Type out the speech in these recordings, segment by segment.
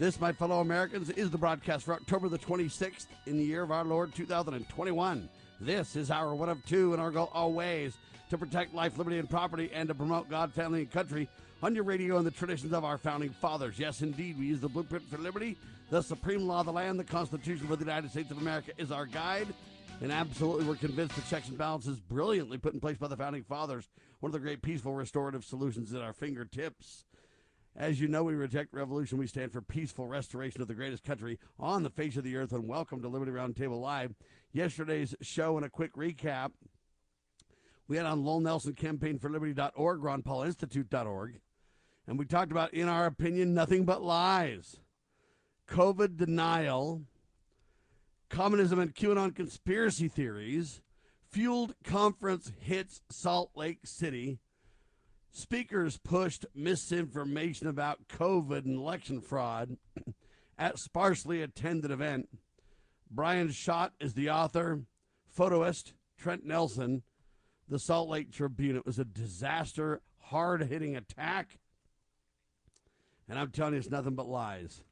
This, my fellow Americans, is the broadcast for October the 26th in the year of our Lord 2021. This is our one of two, and our goal always to protect life, liberty, and property, and to promote God, family, and country on your radio and the traditions of our founding fathers. Yes, indeed, we use the blueprint for liberty, the supreme law of the land, the Constitution for the United States of America is our guide. And absolutely, we're convinced the checks and balances brilliantly put in place by the founding fathers, one of the great peaceful restorative solutions at our fingertips. As you know, we reject revolution. We stand for peaceful restoration of the greatest country on the face of the earth. And welcome to Liberty Roundtable Live. Yesterday's show and a quick recap. We had on Lowell Nelson Campaign for Liberty.org, Ron Paul Institute.org. And we talked about, in our opinion, nothing but lies. COVID denial, communism and QAnon conspiracy theories, fueled conference hits Salt Lake City Speakers pushed misinformation about COVID and election fraud at sparsely attended event. Bryan Schott is the author. Photoist Trent Nelson, the Salt Lake Tribune. It was a disaster, hard hitting attack. And I'm telling you, it's nothing but lies.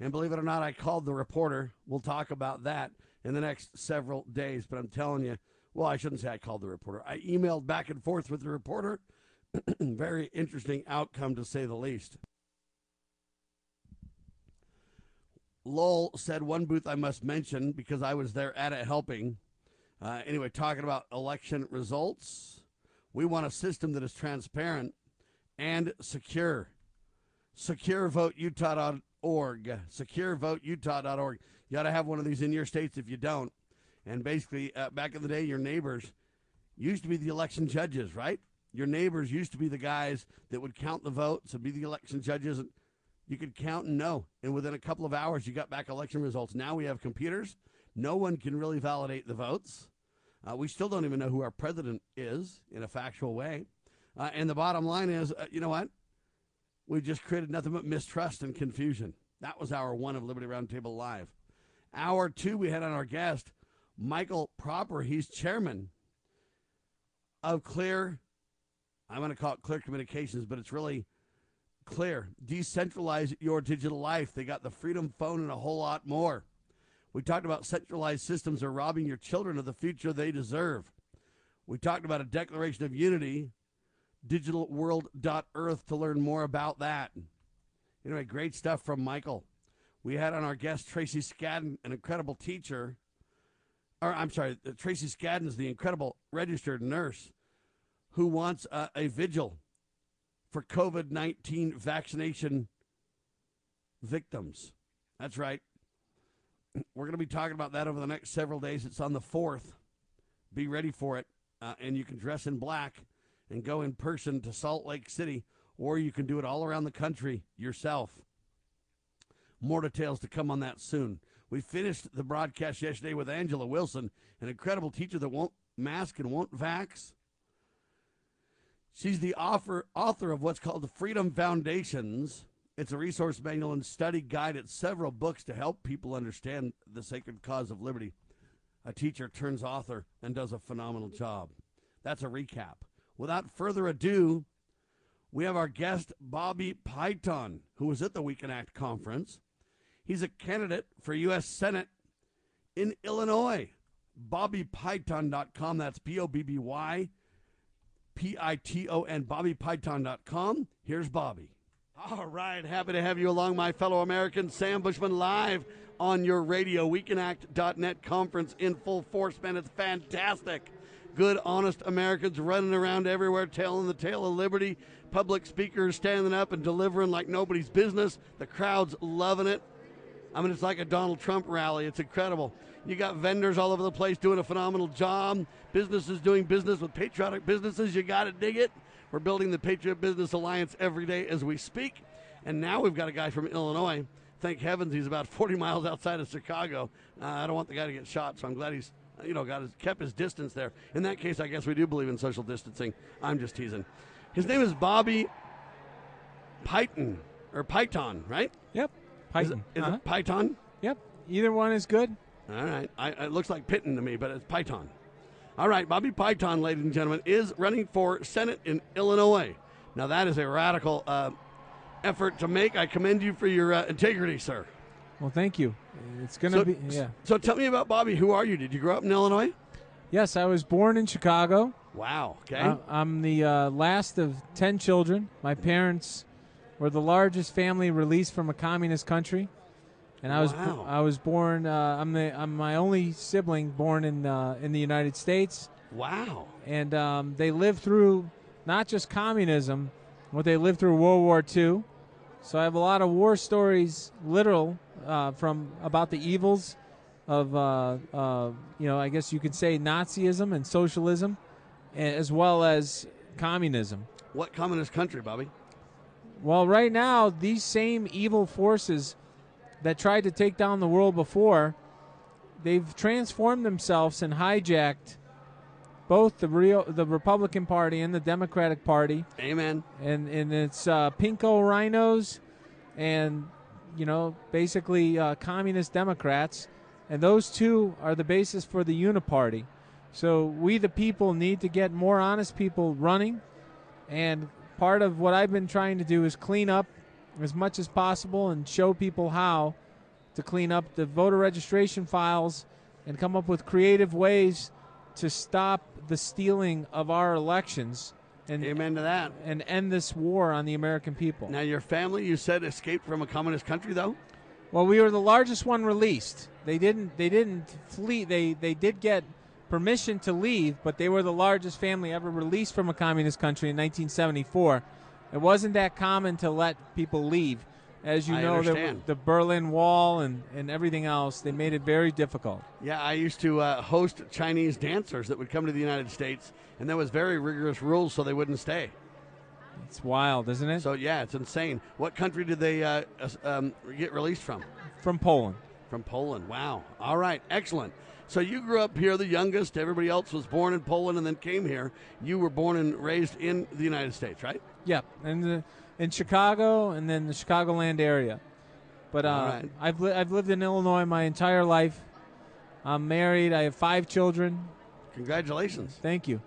And believe it or not, I called the reporter. We'll talk about that in the next several days. But I'm telling you, well, I shouldn't say I called the reporter. I emailed back and forth with the reporter very interesting outcome to say the least. Lowell said one booth I must mention because I was there at it helping. Uh, anyway, talking about election results, we want a system that is transparent and secure. SecureVoteUtah.org. SecureVoteUtah.org. You got to have one of these in your states if you don't. And basically, uh, back in the day, your neighbors used to be the election judges, right? Your neighbors used to be the guys that would count the votes and be the election judges. You could count and know. And within a couple of hours, you got back election results. Now we have computers. No one can really validate the votes. Uh, we still don't even know who our president is in a factual way. Uh, and the bottom line is, uh, you know what? We just created nothing but mistrust and confusion. That was our one of Liberty Roundtable Live. Hour two, we had on our guest, Michael Proper. He's chairman of Clear I'm to call it Clear Communications, but it's really clear. Decentralize your digital life. They got the Freedom Phone and a whole lot more. We talked about centralized systems are robbing your children of the future they deserve. We talked about a declaration of unity, digitalworld.earth to learn more about that. Anyway, great stuff from Michael. We had on our guest Tracy Scadden, an incredible teacher. Or I'm sorry, Tracy Skadden is the incredible registered nurse who wants a, a vigil for COVID 19 vaccination victims. That's right. We're going to be talking about that over the next several days. It's on the 4th. Be ready for it. Uh, and you can dress in black and go in person to Salt Lake City, or you can do it all around the country yourself. More details to come on that soon. We finished the broadcast yesterday with Angela Wilson, an incredible teacher that won't mask and won't vax. She's the author, author of what's called the Freedom Foundations. It's a resource manual and study guide. It's several books to help people understand the sacred cause of liberty. A teacher turns author and does a phenomenal job. That's a recap. Without further ado, we have our guest, Bobby Piton, who was at the We Can Act conference. He's a candidate for U.S. Senate in Illinois. BobbyPiton.com. That's B O B B Y P I T O N, BobbyPiton.com. Here's Bobby. All right, happy to have you along, my fellow Americans. Sam Bushman live on your radio. WeCanAct.net conference in full force, man. It's fantastic. Good, honest Americans running around everywhere telling the tale of liberty. Public speakers standing up and delivering like nobody's business. The crowd's loving it. I mean, it's like a Donald Trump rally. It's incredible. You got vendors all over the place doing a phenomenal job. Businesses doing business with patriotic businesses. You got to dig it. We're building the Patriot Business Alliance every day as we speak. And now we've got a guy from Illinois, thank heavens he's about 40 miles outside of Chicago. Uh, I don't want the guy to get shot, so I'm glad he's you know got his, kept his distance there. In that case, I guess we do believe in social distancing. I'm just teasing. His name is Bobby Python or Python, right? Yep. Is, Python. it, is Uh-huh. it Python? Yep. Either one is good. All right. I, it looks like Python to me, but it's Python. All right. Bobby Piton, ladies and gentlemen, is running for Senate in Illinois. Now, that is a radical uh, effort to make. I commend you for your uh, integrity, sir. Well, thank you. It's gonna So, be yeah. so tell me about Bobby. Who are you? Did you grow up in Illinois? Yes, I was born in Chicago. Wow. Okay. I'm the uh, last of ten children. My parents were the largest family released from a communist country, and I was Wow. I was born. Uh, I'm the I'm my only sibling born in uh, in the United States, wow. and um, they lived through not just communism, but they lived through World War II. So I have a lot of war stories, literal, uh, from about the evils of, uh, uh, you know, I guess you could say Nazism and socialism, as well as communism. What communist country, Bobby? Well, right now, these same evil forces that tried to take down the world before, they've transformed themselves and hijacked both the real the Republican Party and the Democratic Party, Amen. and and it's uh, pinko rhinos, and you know basically uh, communist Democrats, and those two are the basis for the Uniparty. So we the people need to get more honest people running, and part of what I've been trying to do is clean up as much as possible and show people how to clean up the voter registration files and come up with creative ways to stop the stealing of our elections and Amen to that. and end this war on the American people. Now, your family, you said, escaped from a communist country, though? Well, we were the largest one released. They didn't they didn't flee. They they did get permission to leave, but they were the largest family ever released from a communist country in 1974. It wasn't that common to let people leave. As you I know, the, the Berlin Wall and, and everything else, they made it very difficult. Yeah, I used to uh, host Chinese dancers that would come to the United States, and there was very rigorous rules so they wouldn't stay. It's wild, isn't it? So, yeah, it's insane. What country did they uh, um, get released from? From Poland. From Poland. Wow. All right. Excellent. So you grew up here, the youngest. Everybody else was born in Poland and then came here. You were born and raised in the United States, right? Yep, and the, in Chicago, and then the Chicagoland area. But uh, right. I've li- I've lived in Illinois my entire life. I'm married. I have five children. Congratulations. Thank you.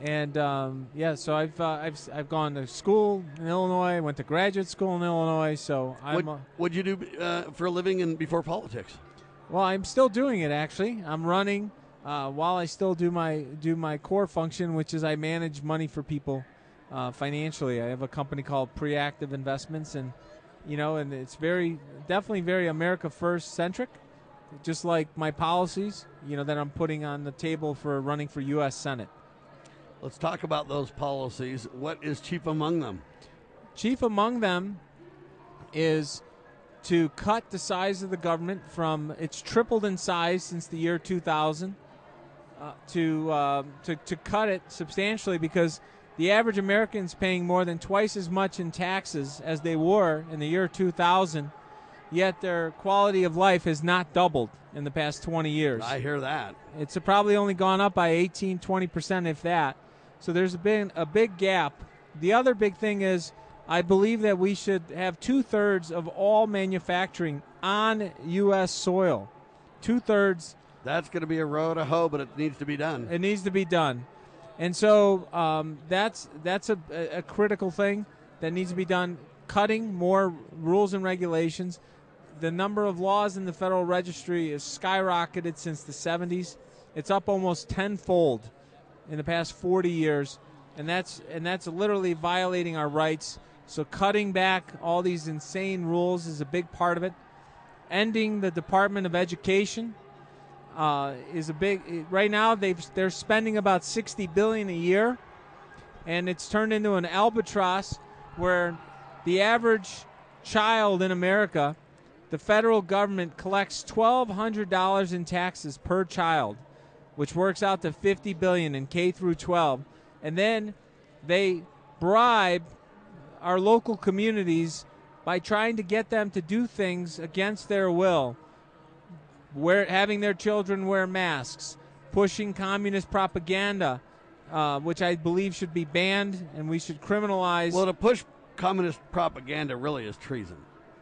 And um, yeah, so I've uh, I've I've gone to school in Illinois. Went to graduate school in Illinois. So I'm What would you do uh, for a living and before politics? Well. I'm still doing it actually. I'm running uh, while I still do my do my core function, which is I manage money for people uh, financially. I have a company called Preactive Investments, and you know, and it's very definitely very America first centric, just like my policies. You know that I'm putting on the table for running for U.S. Senate. Let's talk about those policies. What is chief among them? Chief among them is to cut the size of the government from it's tripled in size since the year 2000 uh, to, um to to cut it substantially because the average American is paying more than twice as much in taxes as they were in the year 2000, yet their quality of life has not doubled in the past 20 years. I hear that. It's probably only gone up by 18, 20%, if that. So there's been a big gap. The other big thing is I believe that we should have two thirds of all manufacturing on U.S. soil. Two thirds, That's going to be a row to hoe, but it needs to be done. it needs to be done. And so um, that's that's a, a critical thing that needs to be done. Cutting more rules and regulations. The number of laws in the Federal Registry has skyrocketed since the 70s. It's up almost tenfold in the past 40 years, and that's and that's literally violating our rights. So cutting back all these insane rules is a big part of it. Ending the Department of Education uh, is a big. Right now, they've they're spending about 60 billion a year, and it's turned into an albatross where the average child in America, the federal government collects $1,200 in taxes per child, which works out to 50 billion in K through 12, and then they bribe our local communities by trying to get them to do things against their will, wear, having their children wear masks, pushing communist propaganda, uh, which I believe should be banned and we should criminalize. Well, to push communist propaganda really is treason.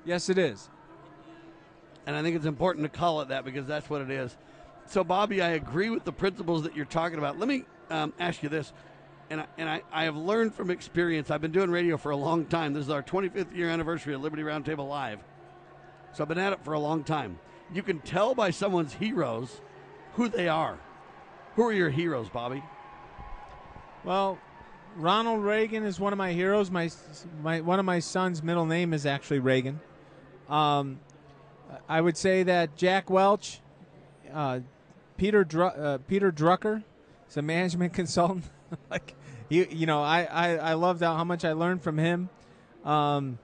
Yes, it is. And I think it's important to call it that because that's what it is. So, Bobby, I agree with the principles that you're talking about. Let me um, ask you this. And, I, and I, I have learned from experience. I've been doing radio for a long time. This is our 25th year anniversary of Liberty Roundtable Live. So I've been at it for a long time. You can tell by someone's heroes who they are. Who are your heroes, Bobby? Well, Ronald Reagan is one of my heroes. My, my one of my son's middle name is actually Reagan. Um, I would say that Jack Welch, uh, Peter uh, Peter Drucker, is a management consultant. like you, you know, I, I, I loved how much I learned from him. Um,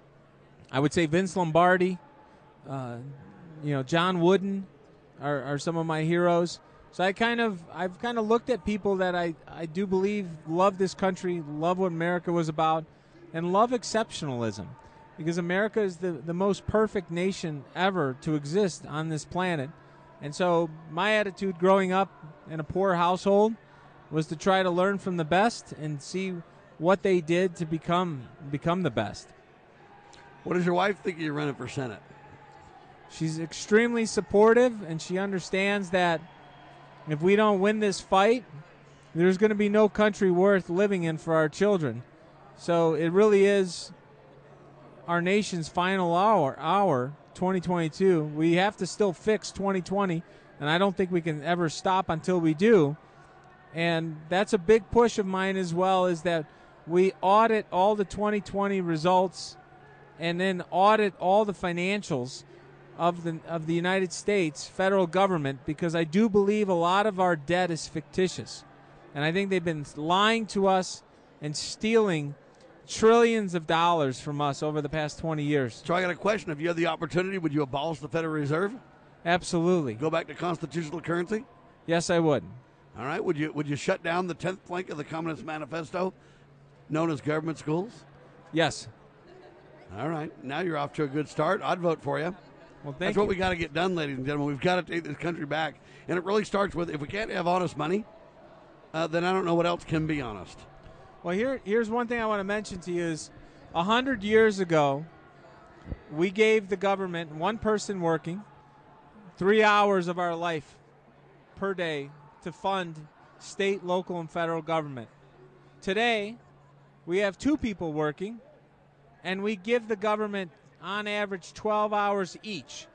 I would say Vince Lombardi, uh, you know, John Wooden are, are some of my heroes. So I kind of I've kind of looked at people that I, I do believe love this country, love what America was about, and love exceptionalism. Because America is the, the most perfect nation ever to exist on this planet. And so my attitude growing up in a poor household was to try to learn from the best and see what they did to become become the best. What does your wife think of you running for Senate? She's extremely supportive and she understands that if we don't win this fight, there's going to be no country worth living in for our children. So it really is our nation's final hour, hour 2022. We have to still fix 2020, and I don't think we can ever stop until we do. And that's a big push of mine as well is that we audit all the 2020 results and then audit all the financials of the of the United States federal government because I do believe a lot of our debt is fictitious. And I think they've been lying to us and stealing trillions of dollars from us over the past 20 years. So I got a question. If you had the opportunity, would you abolish the Federal Reserve? Absolutely. Go back to constitutional currency? Yes, I would. All right. Would you would you shut down the 10th plank of the Communist Manifesto known as government schools? Yes. All right. Now you're off to a good start. I'd vote for you. Well, thank That's you. what we got to get done, ladies and gentlemen. We've got to take this country back. And it really starts with if we can't have honest money, uh, then I don't know what else can be honest. Well, here, here's one thing I want to mention to you is a hundred years ago, we gave the government one person working three hours of our life per day to fund state, local, and federal government. Today, we have two people working, and we give the government on average 12 hours each.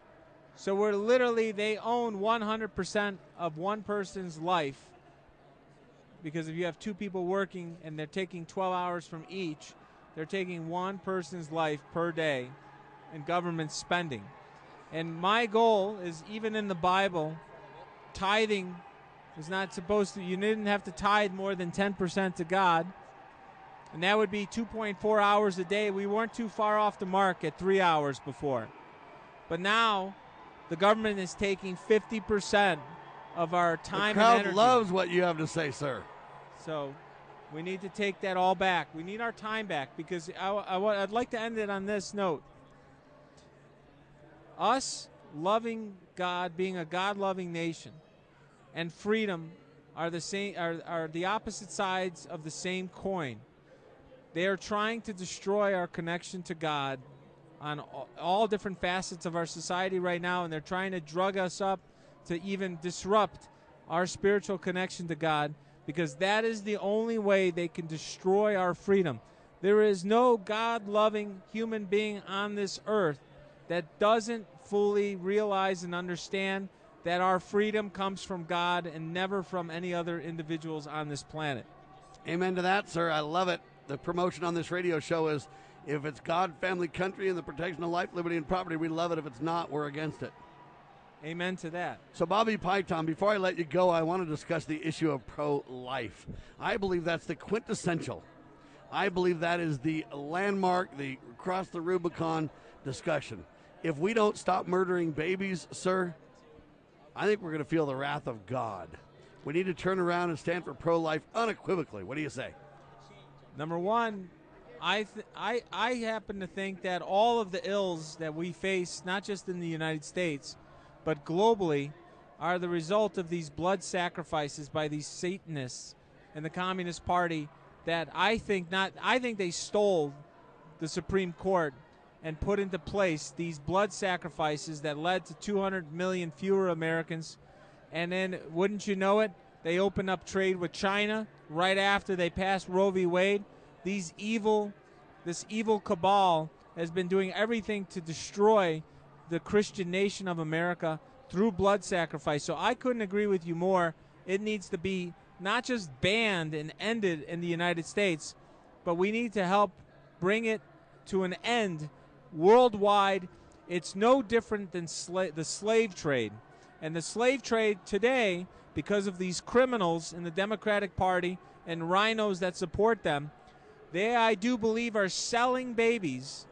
So we're literally, they own 100% of one person's life because if you have two people working and they're taking 12 hours from each, they're taking one person's life per day in government spending. And my goal is even in the Bible, tithing is not supposed to, you didn't have to tithe more than 10% to God. And that would be 2.4 hours a day. We weren't too far off the mark at three hours before. But now the government is taking 50% of our time the crowd and energy. loves what you have to say, sir. So we need to take that all back. We need our time back because I, I, I'd like to end it on this note. Us loving God, being a God loving nation, and freedom are the same are, are the opposite sides of the same coin. They are trying to destroy our connection to God on all, different facets of our society right now, and they're trying to drug us up to even disrupt our spiritual connection to God because that is the only way they can destroy our freedom. There is no God loving human being on this earth that doesn't fully realize and understand that our freedom comes from God and never from any other individuals on this planet. Amen to that, sir. I love it. The promotion on this radio show is if it's God, family, country, and the protection of life, liberty, and property, we love it. If it's not, we're against it. Amen to that. So, Bobby Piton, before I let you go, I want to discuss the issue of pro life. I believe that's the quintessential. I believe that is the landmark, the cross the Rubicon discussion. If we don't stop murdering babies, sir, I think we're going to feel the wrath of God. We need to turn around and stand for pro life unequivocally. What do you say? Number one, I, th- I, I happen to think that all of the ills that we face, not just in the United States, but globally, are the result of these blood sacrifices by these Satanists and the Communist Party. That I think not. I think they stole the Supreme Court and put into place these blood sacrifices that led to 200 million fewer Americans. And then, wouldn't you know it, they opened up trade with China right after they passed Roe v. Wade. These evil, this evil cabal has been doing everything to destroy the Christian nation of America through blood sacrifice. So I couldn't agree with you more. It needs to be not just banned and ended in the United States, but we need to help bring it to an end worldwide. It's no different than sla- the slave trade. And the slave trade today, because of these criminals in the Democratic Party and rhinos that support them, they, I do believe, are selling babies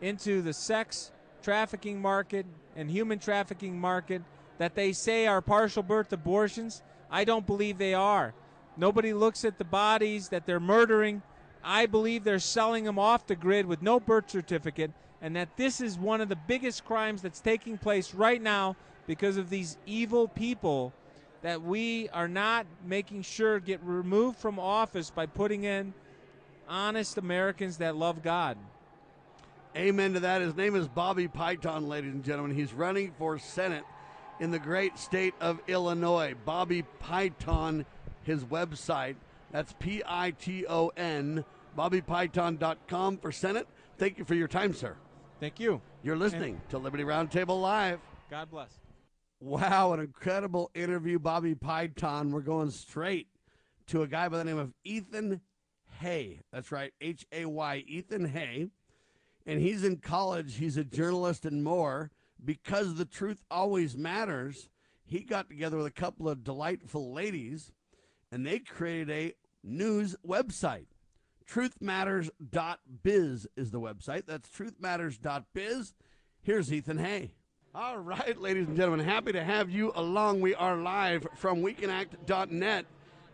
into the sex trafficking market and human trafficking market that they say are partial birth abortions. I don't believe they are. Nobody looks at the bodies that they're murdering. I believe they're selling them off the grid with no birth certificate, and that this is one of the biggest crimes that's taking place right now because of these evil people that we are not making sure get removed from office by putting in honest Americans that love God. Amen to that. His name is Bobby Piton, ladies and gentlemen. He's running for Senate in the great state of Illinois. Bobby Piton, his website. That's P I T O N, BobbyPiton.com for Senate. Thank you for your time, sir. Thank you. You're listening to Liberty Roundtable Live. God bless. Wow, an incredible interview, Bobby Piton. We're going straight to a guy by the name of Ethan Hay. That's right, H A Y, Ethan Hay. And he's in college, he's a journalist and more. Because the truth always matters, he got together with a couple of delightful ladies and they created a news website. Truthmatters.biz is the website. That's truthmatters.biz. Here's Ethan Hay. All right, ladies and gentlemen, happy to have you along. We are live from WeCanAct.net,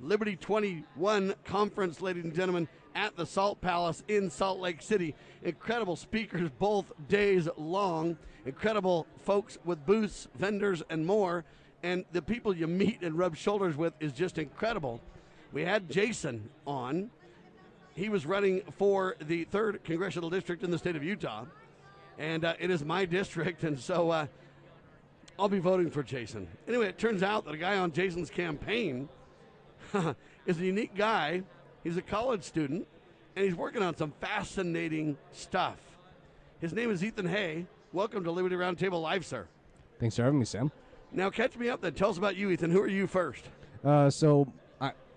Liberty 21 conference, ladies and gentlemen, at the Salt Palace in Salt Lake City. Incredible speakers both days long, incredible folks with booths, vendors, and more. And the people you meet and rub shoulders with is just incredible. We had Jason on. He was running for the third congressional district in the state of Utah and uh, it is my district, and so uh, I'll be voting for Jason. Anyway, it turns out that a guy on Jason's campaign is a unique guy. He's a college student, and he's working on some fascinating stuff. His name is Ethan Hay. Welcome to Liberty Roundtable Live, sir. Thanks for having me, Sam. Now, catch me up then. Tell us about you, Ethan. Who are you first? Uh, so,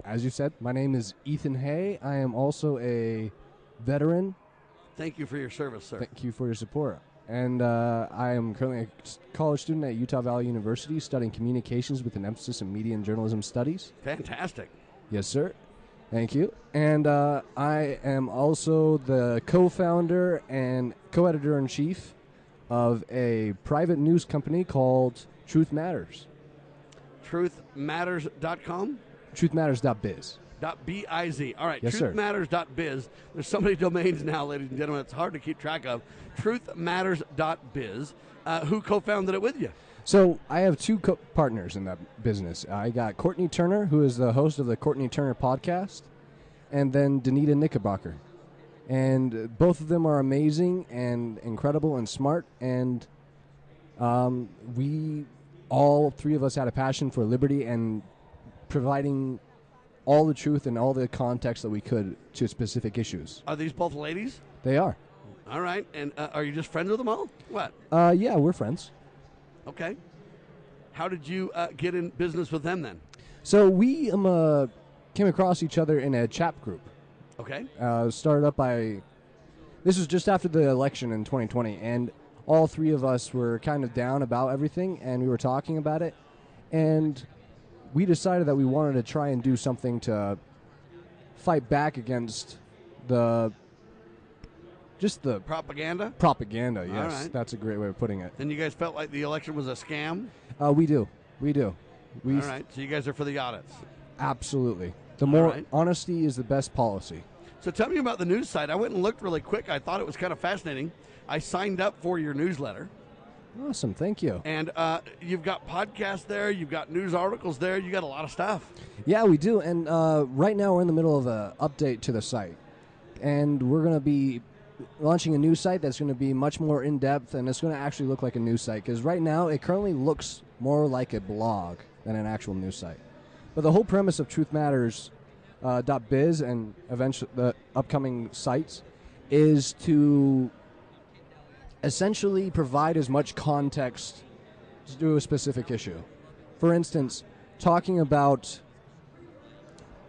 as you said, my name is Ethan Hay. I am also a veteran Thank you for your service, sir. Thank you for your support. And uh, I am currently a college student at Utah Valley University studying communications with an emphasis in media and journalism studies. Fantastic. Yes, sir. Thank you. And uh, I am also the co founder and co editor in chief of a private news company called Truth Matters. Truthmatters.com? Truthmatters.biz. Dot B-I-Z. All right, Yes, truthmatters.biz. There's so many domains now, ladies and gentlemen, it's hard to keep track of. Truthmatters.biz. Uh, who co-founded it with you? So I have two co- partners in that business. I got Courtney Turner, who is the host of the Courtney Turner podcast, and then Danita Knickerbocker. And both of them are amazing and incredible and smart. And um, we, all three of us, had a passion for liberty and providing all the truth and all the context that we could to specific issues. Are these both ladies? They are. All right, and uh, are you just friends with them all? What? Uh, yeah, we're friends. Okay. How did you uh, get in business with them then? So we um, uh, came across each other in a chat group. Okay. uh, started up by. This was just after the election in 2020, and all three of us were kind of down about everything, and we were talking about it, and we decided that we wanted to try and do something to fight back against the just the Propaganda? propaganda. Yes, right. that's a great way of putting it. And you guys felt like the election was a scam? Uh, we do, we do, we All right, so you guys are for the audits. absolutely. The more right. honesty is the best policy. So tell me about the news site. I went and looked really quick. I thought it was kind of fascinating. I signed up for your newsletter, Awesome, thank you. and uh, you've got podcasts there. You've got news articles there. You got a lot of stuff. Yeah, we do. And uh, right now we're in the middle of a update to the site, and we're going to be launching a new site that's going to be much more in depth, and it's going to actually look like a news site. Because right now it currently looks more like a blog than an actual news site. But the whole premise of Truth Matters uh, .biz and eventually the upcoming sites is to essentially provide as much context to a specific issue. For instance, talking about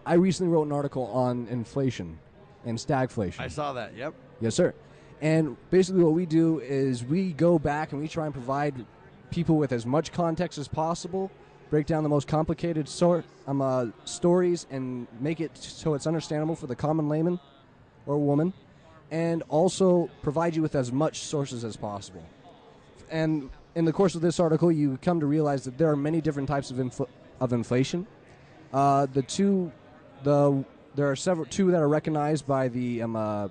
I recently wrote an article on inflation and stagflation. I saw that. Yep. Yes, sir. And basically, what we do is we go back and we try and provide people with as much context as possible, break down the most complicated sort um, uh, stories, and make it so it's understandable for the common layman or woman, and also provide you with as much sources as possible. And in the course of this article, you come to realize that there are many different types of infl- of inflation. Uh, the two, the there are several two that are recognized by the um, uh,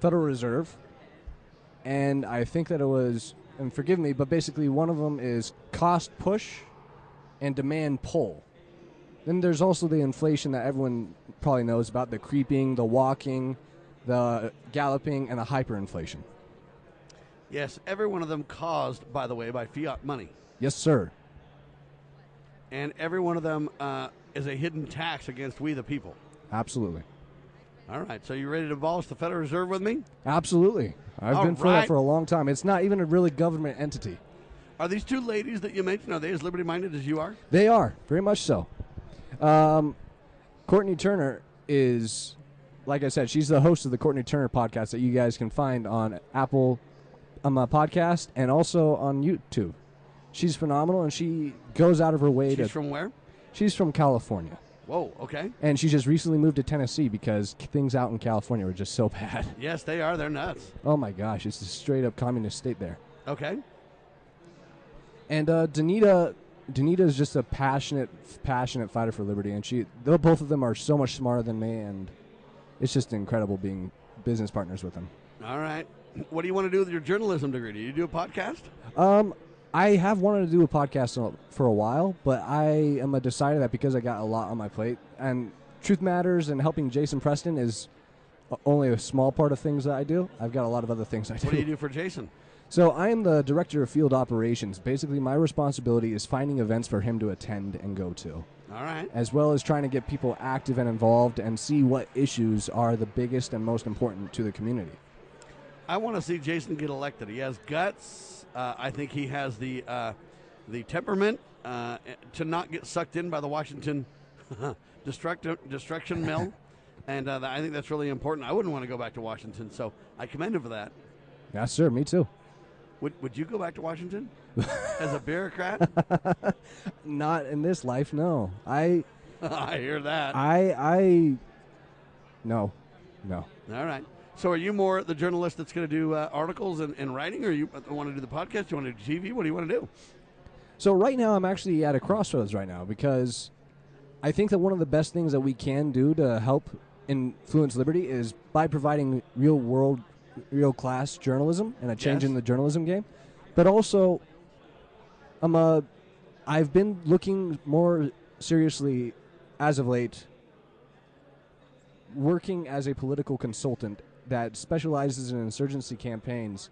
Federal Reserve, and I think that it was, and forgive me, but basically one of them is cost push and demand pull. Then there's also the inflation that everyone probably knows about the creeping, the walking, the galloping, and the hyperinflation. Yes. Every one of them caused, by the way, by fiat money, Yes, sir. and every one of them uh, is a hidden tax against we the people. Absolutely. All right. So you ready to abolish the Federal Reserve with me? Absolutely. I've All been for right. that for a long time. It's not even a really government entity. Are these two ladies that you mentioned? Are they as liberty minded as you are? They are very much so. Um, Courtney Turner is, like I said, she's the host of the Courtney Turner podcast that you guys can find on Apple on my podcast and also on YouTube. She's phenomenal, and she goes out of her way to. She's from where? she's from California, Whoa. Okay. and she just recently moved to Tennessee because things out in California were just so bad. Yes, they are. They're nuts. Oh my gosh, it's a straight up communist state there. Okay. And uh, Danita, Danita is just a passionate, passionate fighter for liberty, and she, though both of them are so much smarter than me, and it's just incredible being business partners with them. All right. What do you want to do with your journalism degree? Do you do a podcast? Um, I have wanted to do a podcast for a while, but I am a decided that because I got a lot on my plate, and Truth Matters and helping Jason Preston is only a small part of things that I do. I've got a lot of other things I do. What do you do for Jason? So I am the director of field operations. Basically, my responsibility is finding events for him to attend and go to. All right. as well as trying to get people active and involved and see what issues are the biggest and most important to the community. I want to see Jason get elected. He has guts. Uh, I think he has the uh, the temperament uh, to not get sucked in by the Washington destruct- destruction mill, and uh, I think that's really important. I wouldn't want to go back to Washington, so I commend him for that. Yes, sir. Me too. Would Would you go back to Washington as a bureaucrat? Not in this life, no. I, I hear that. I, I, no, no. All right. So, are you more the journalist that's going to do uh, articles and, and writing, or you want to do the podcast? You want to do TV? What do you want to do? So right now, I'm actually at a crossroads right now because I think that one of the best things that we can do to help influence liberty is by providing real world, real class journalism and a change Yes. in the journalism game. But also, I'm a, I've been looking more seriously as of late, working as a political consultant that specializes in insurgency campaigns,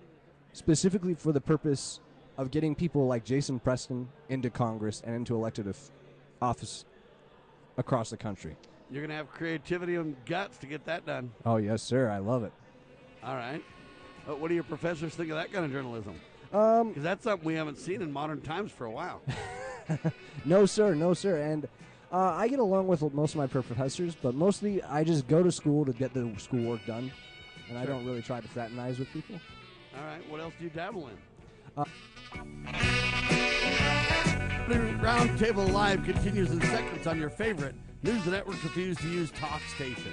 specifically for the purpose of getting people like Jason Preston into Congress and into elected of- office across the country. You're going to have creativity and guts to get that done. Oh yes, sir. I love it. All right. Uh, what do your professors think of that kind of journalism? Um, Because that's something we haven't seen in modern times for a while. no, sir. No, sir. And uh, I get along with most of my professors, but mostly I just go to school to get the schoolwork done, and I don't really try to fraternize with people. All right. What else do you dabble in? Uh, Roundtable Live continues in seconds on your favorite News the Networks refuse to use talk station.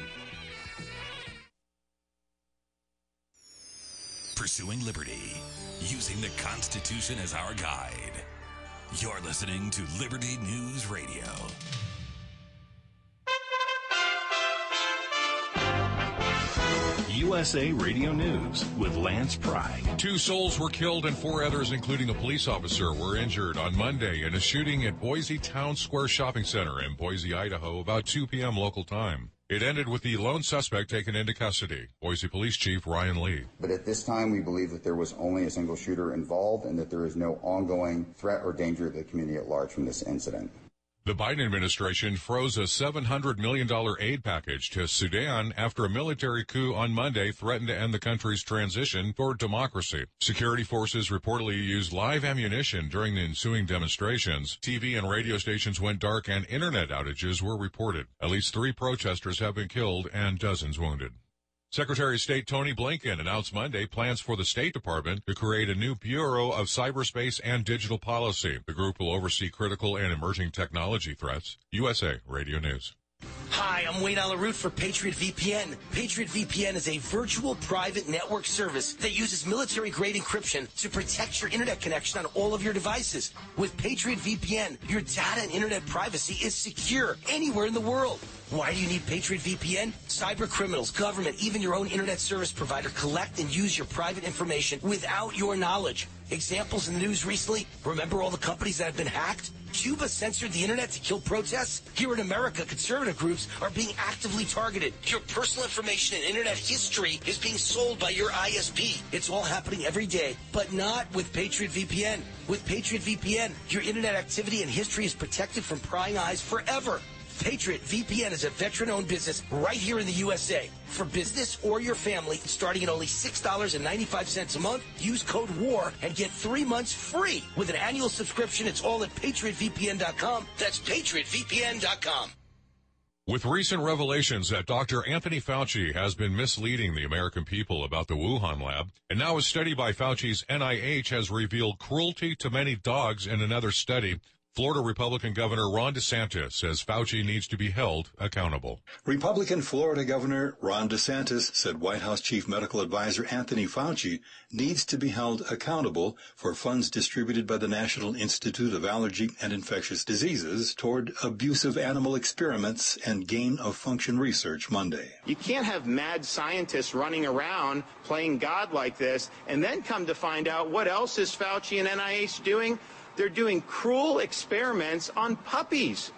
Pursuing liberty, using the Constitution as our guide. You're listening to Liberty News Radio. USA Radio News with Lance Pride. Two souls were killed and four others, including a police officer, were injured on Monday in a shooting at Boise Town Square Shopping Center in Boise, Idaho, about 2 p.m. local time. It ended with the lone suspect taken into custody, Boise Police Chief Ryan Lee. But at this time, we believe that there was only a single shooter involved and that there is no ongoing threat or danger to the community at large from this incident. The Biden administration froze a $700 million aid package to Sudan after a military coup on Monday threatened to end the country's transition toward democracy. Security forces reportedly used live ammunition during the ensuing demonstrations. TV and radio stations went dark and internet outages were reported. At least three protesters have been killed and dozens wounded. Secretary of State Tony Blinken announced Monday plans for the State Department to create a new Bureau of Cyberspace and Digital Policy. The group will oversee critical and emerging technology threats. USA Radio News. Hi, I'm Wayne Allyn Root for Patriot VPN. Patriot VPN is a virtual private network service that uses military grade encryption to protect your internet connection on all of your devices. With Patriot VPN, your data and internet privacy is secure anywhere in the world. Why do you need Patriot VPN? Cyber criminals, government, even your own internet service provider collect and use your private information without your knowledge. Examples in the news recently. Remember all the companies that have been hacked? Cuba censored the internet to kill protests? Here in America, conservative groups are being actively targeted. Your personal information and internet history is being sold by your ISP. It's all happening every day, but not with Patriot VPN. With Patriot VPN, your internet activity and history is protected from prying eyes forever. Patriot VPN is a veteran owned business right here in the USA. For business or your family, starting at only $6.95 a month, use code WAR and get three months free. With an annual subscription, it's all at patriotvpn.com. That's patriotvpn.com. With recent revelations that Dr. Anthony Fauci has been misleading the American people about the Wuhan lab, and now a study by Fauci's NIH has revealed cruelty to many dogs in another study, Florida Republican Governor Ron DeSantis says Fauci needs to be held accountable. Republican Florida Governor Ron DeSantis said White House Chief Medical Advisor Anthony Fauci needs to be held accountable for funds distributed by the National Institute of Allergy and Infectious Diseases toward abusive animal experiments and gain of function research Monday. You can't have mad scientists running around playing God like this and then come to find out what else is Fauci and NIH doing? They're doing cruel experiments on puppies.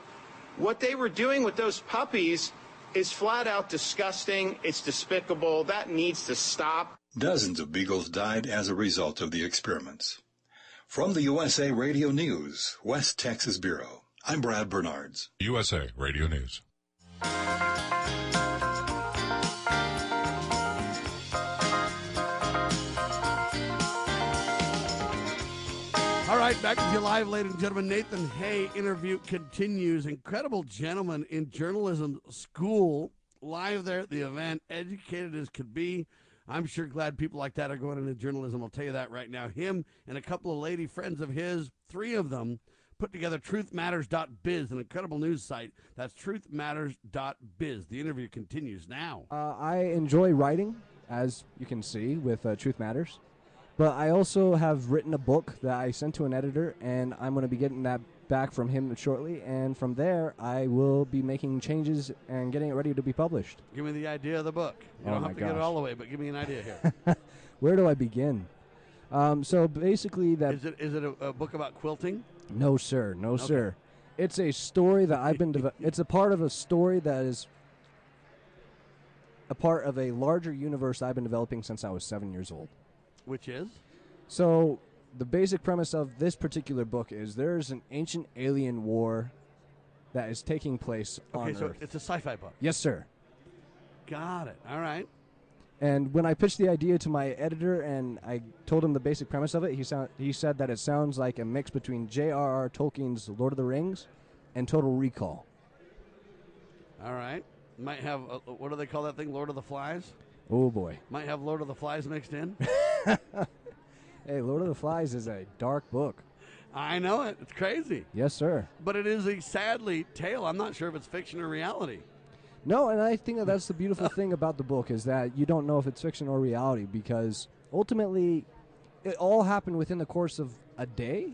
What they were doing with those puppies is flat out disgusting. It's despicable. That needs to stop. Dozens of beagles died as a result of the experiments. From the USA Radio News, West Texas Bureau, I'm Brad Bernards. USA Radio News. Right, back with you live, ladies and gentlemen. Nathan Hay interview continues. Incredible gentleman in journalism school, live there at the event, educated as could be. I'm sure glad people like that are going into journalism. I'll tell you that right now. Him and a couple of lady friends of his, three of them, put together truthmatters.biz, an incredible news site. That's truthmatters.biz. The interview continues now. Uh, I enjoy writing, as you can see with uh, Truth Matters. But I also have written a book that I sent to an editor, and I'm going to be getting that back from him shortly. And from there, I will be making changes and getting it ready to be published. Give me the idea of the book. You Oh don't have to get it all the way, but give me an idea here. Where do I begin? Um, so basically, that is it is it a, a book about quilting? No, sir. No, sir. It's a story that I've been. Deve- it's a part of a story that is a part of a larger universe I've been developing since I was seven years old. Which is? So, the basic premise of this particular book is there's an ancient alien war that is taking place Okay, on so Earth. it's a sci-fi book. Yes, sir. Got it. All right. And when I pitched the idea to my editor and I told him the basic premise of it, he sound, he said that it sounds like a mix between J.R.R. Tolkien's Lord of the Rings and Total Recall. All right. Might have uh, what do they call that thing? Lord of the Flies. Oh boy. Might have Lord of the Flies mixed in. Hey, Lord of the Flies is a dark book. I know it. It's crazy. Yes, sir. But it is a sadly tale. I'm not sure if it's fiction or reality. No, and I think that that's the beautiful thing about the book is that you don't know if it's fiction or reality because ultimately it all happened within the course of a day.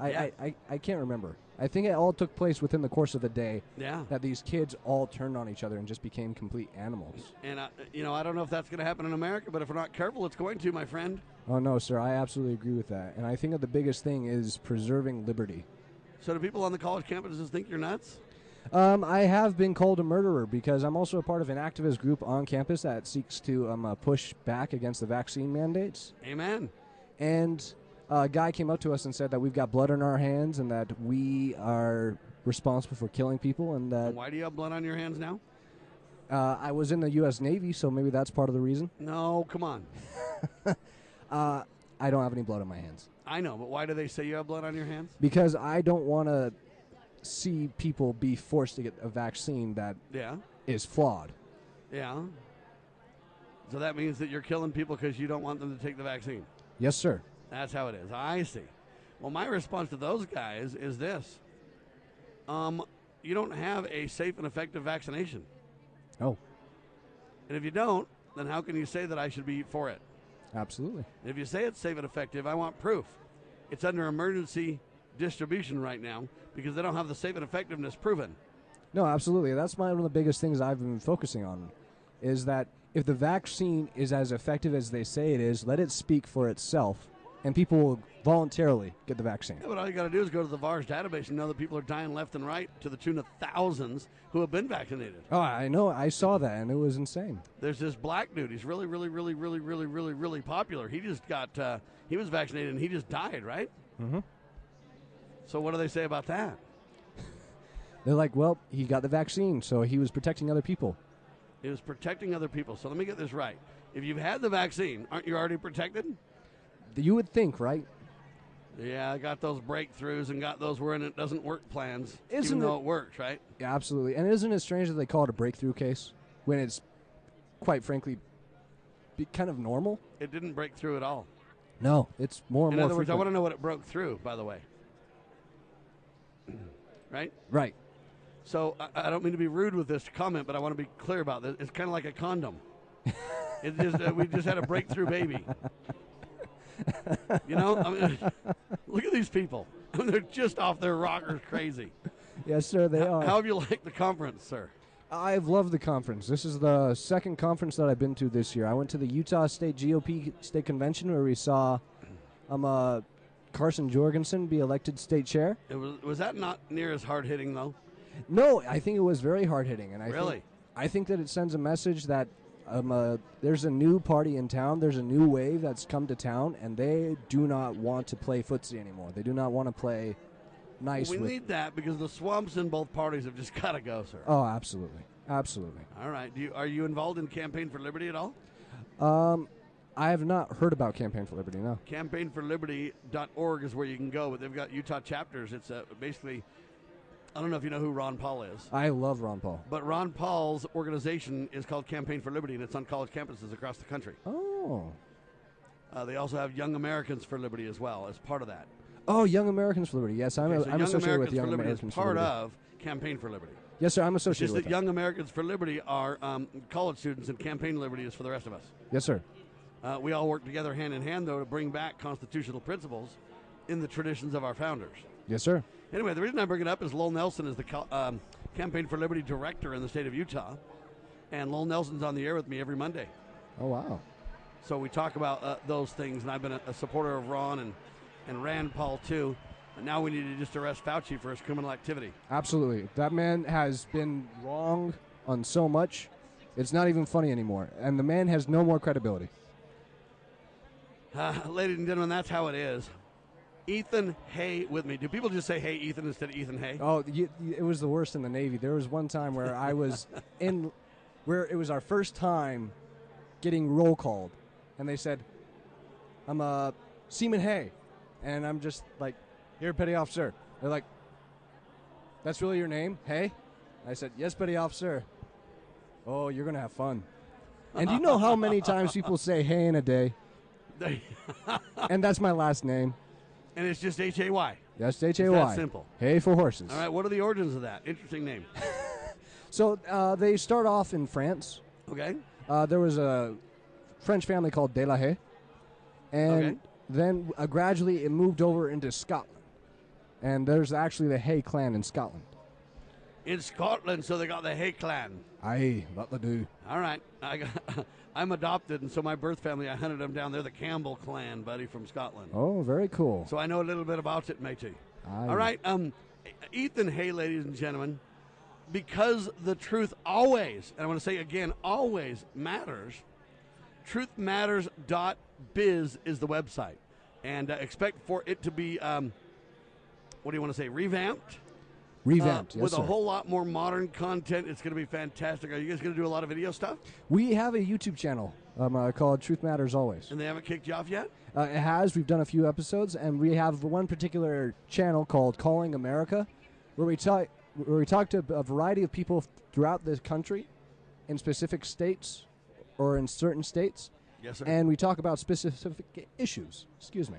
I, Yeah. I, I, I can't remember. I think it all took place within the course of the day. Yeah. That these kids all turned on each other and just became complete animals. And, uh, you know, I don't know if that's going to happen in America, but if we're not careful, it's going to, my friend. Oh no, sir, I absolutely agree with that. And I think that the biggest thing is preserving liberty. So do people on the college campuses think you're nuts? Um, I have been called a murderer because I'm also a part of an activist group on campus that seeks to um, uh, push back against the vaccine mandates. Amen. And a guy came up to us and said that we've got blood on our hands and that we are responsible for killing people and that Why do you have blood on your hands now? uh, I was in the U.S. Navy, so maybe that's part of the reason. No, come on. Uh, I don't have any blood on my hands I know, but why do they say you have blood on your hands? because I don't want to see people be forced to get a vaccine that Yeah. is flawed. Yeah. So that means that you're killing people because you don't want them to take the vaccine. Yes, sir. That's how it is. I see. Well, my response to those guys is this: um, you don't have a safe and effective vaccination, Oh, and if you don't, then how can you say that I should be for it? absolutely. And if you say it's safe and effective, I want proof. It's under emergency distribution right now because they don't have the safe and effectiveness proven. No, absolutely. That's my, one of the biggest things I've been focusing on is that if the vaccine is as effective as they say it is, let it speak for itself, and people will voluntarily get the vaccine. Yeah, but all you got to do is go to the VAERS database and know that people are dying left and right to the tune of thousands who have been vaccinated. Oh, I know. I saw that, and it was insane. There's this black dude. He's really, really, really, really, really, really, really popular. He just got, uh, he was vaccinated and he just died, right? Mm-hmm. So what do they say about that? They're like, well, he got the vaccine, so he was protecting other people. He was protecting other people. So let me get this right. If you've had the vaccine, aren't you already protected? You would think, right? Yeah, I got those breakthroughs and got those where it doesn't work plans, Isn't even though it- it works, right? Yeah, absolutely. And isn't it strange that they call it a breakthrough case when it's, quite frankly, be kind of normal? It didn't break through at all. No, it's more and In more. other words, I want to know what it broke through, by the way. right? Right. So I, I don't mean to be rude with this comment, but I want to be clear about this. It's kind of like a condom. it just uh, we just had a breakthrough baby. You know, I mean, look at these people. I mean, they're just off their rockers, crazy. Yes, sir. They are. How have you liked the conference, sir? I've loved the conference. This is the second conference that I've been to this year. I went to the Utah State GOP State Convention where we saw um, uh, Carson Jorgensen be elected state chair. It was was that not near as hard hitting though? No, I think it was very hard hitting, and I Really? think, I think that it sends a message that um, uh, there's a new party in town. There's a new wave that's come to town, and they do not want to play footsie anymore. They do not want to play nice we with. need that because the swamps in both parties have just got to go, sir. oh, absolutely, absolutely. All right. Do you, are you involved in Campaign for Liberty at all? Um, I have not heard about Campaign for Liberty. No. campaignforliberty.org is where you can go, but they've got Utah chapters. It's uh, basically, I don't know if you know who Ron Paul is, I love Ron Paul. but Ron Paul's organization is called Campaign for Liberty, and it's on college campuses across the country. Oh. Uh, they also have Young Americans for Liberty as well as part of that. Oh, Young Americans for Liberty. Yes, I'm, Okay, so I'm Young associated Americans with Young for Liberty Americans for part Liberty. of Campaign for Liberty. Yes, sir. I'm associated with that that. Young Americans for Liberty are um, college students, and Campaign Liberty is for the rest of us. Yes, sir. Uh, we all work together hand in hand, though, to bring back constitutional principles in the traditions of our founders. Yes, sir. Anyway, the reason I bring it up is Lowell Nelson is the um, Campaign for Liberty director in the state of Utah, and Lowell Nelson's on the air with me every Monday. Oh, wow. So we talk about uh, those things, and I've been a, a supporter of Ron and, and Rand Paul too. And now we need to just arrest Fauci for his criminal activity. Absolutely. That man has been wrong on so much. It's not even funny anymore. And the man has no more credibility. Uh, ladies and gentlemen, that's how it is. Ethan Hay with me. Do people just say Hey Ethan instead of Ethan Hay? Oh, you, you- it was the worst in the Navy. There was one time where I was in, where it was our first time getting roll called, and they said, "I'm a Seaman Hay," and I'm just like, "Here, petty officer." They're like, "That's really your name, Hay?" I said, "Yes, petty officer." Oh, you're gonna have fun. And do you know how many times people say "Hey" in a day? and that's my last name. And it's just H A Y. That's H A Y. simple. Hay for horses. All right, what are the origins of that? Interesting name. So uh, they start off in France. Okay. Uh, there was a French family called De La Haye, and Okay. then uh, gradually it moved over into Scotland. And there's actually the Hay clan in Scotland. In Scotland, so they got the Hay clan. Aye, that they do. All right, I got, I'm adopted, and so my birth family, I hunted them down. They're the Campbell clan, buddy, from Scotland. Oh, very cool. So I know a little bit about it, matey. Aye. All right, um, Ethan Hay, ladies and gentlemen, because the truth always, and I want to say again, always matters. Truthmatters.biz is the website, and uh, expect for it to be, um, what do you want to say, revamped? Revamped, Uh, yes, with sir. a whole lot more modern content. It's going to be fantastic. Are you guys going to do a lot of video stuff? We have a YouTube channel um, uh, called Truth Matters Always. And they haven't kicked you off yet? Uh, it has. We've done a few episodes, and we have one particular channel called Calling America, where we talk where we talk to a variety of people throughout the country, in specific states, or in certain states. Yes, sir. And we talk about specific issues. Excuse me.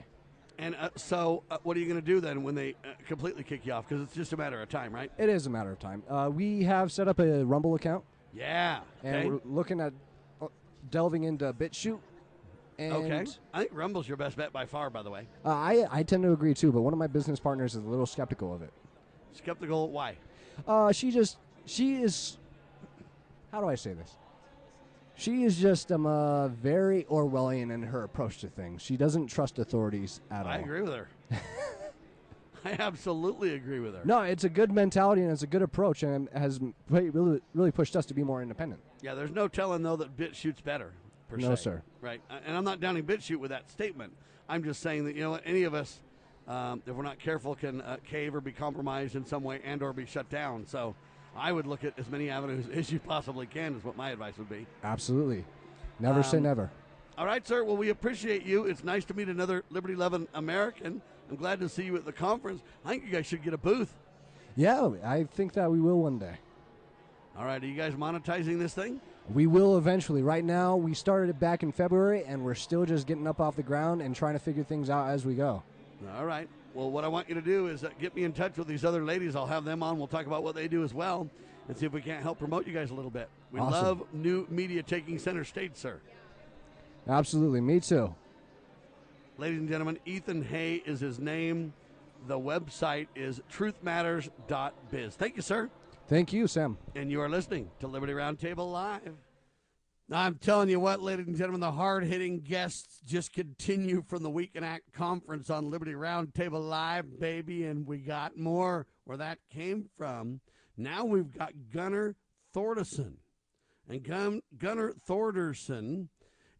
And uh, so, uh, what are you going to do then when they uh, completely kick you off? Because it's just a matter of time, right? It is a matter of time. Uh, we have set up a Rumble account, Yeah. and okay. we're looking at uh, delving into BitChute. And okay. I think Rumble's your best bet by far, by the way. Uh, I I tend to agree too, but one of my business partners is a little skeptical of it. Skeptical? Why? Uh, she just she is. How do I say this? She is just um uh, very Orwellian in her approach to things. She doesn't trust authorities at all. I agree with her. I absolutely agree with her. No, it's a good mentality and it's a good approach, and has really really pushed us to be more independent. Yeah, there's no telling though that BitChute's better. No, se. sir. Right, Uh, and I'm not downing BitChute with that statement. I'm just saying that you know what, any of us, um, if we're not careful, can uh, cave or be compromised in some way and or be shut down. So, I would look at as many avenues as you possibly can. Is what my advice would be. Absolutely, never say Um, never. All right, sir. Well, we appreciate you. It's nice to meet another Liberty loving American. I'm glad to see you at the conference. I think you guys should get a booth. Yeah, I think that we will one day. All right, are you guys monetizing this thing? We will eventually. Right now, we started it back in February, and we're still just getting up off the ground and trying to figure things out as we go. All right. Well, what I want you to do is uh, get me in touch with these other ladies. I'll have them on. We'll talk about what they do as well and see if we can't help promote you guys a little bit. We Awesome. love new media taking center stage, sir. Absolutely, me too. Ladies and gentlemen, Ethan Hay is his name. The website is truthmatters.biz. Thank you, sir. Thank you, Sam. And you are listening to Liberty Roundtable Live. I'm telling you what, ladies and gentlemen, the hard hitting guests just continue from the WeCanAct conference on Liberty Roundtable Live, baby. And we got more where that came from. Now we've got Gunnar Thordarson. And Gun- Gunnar Thordarson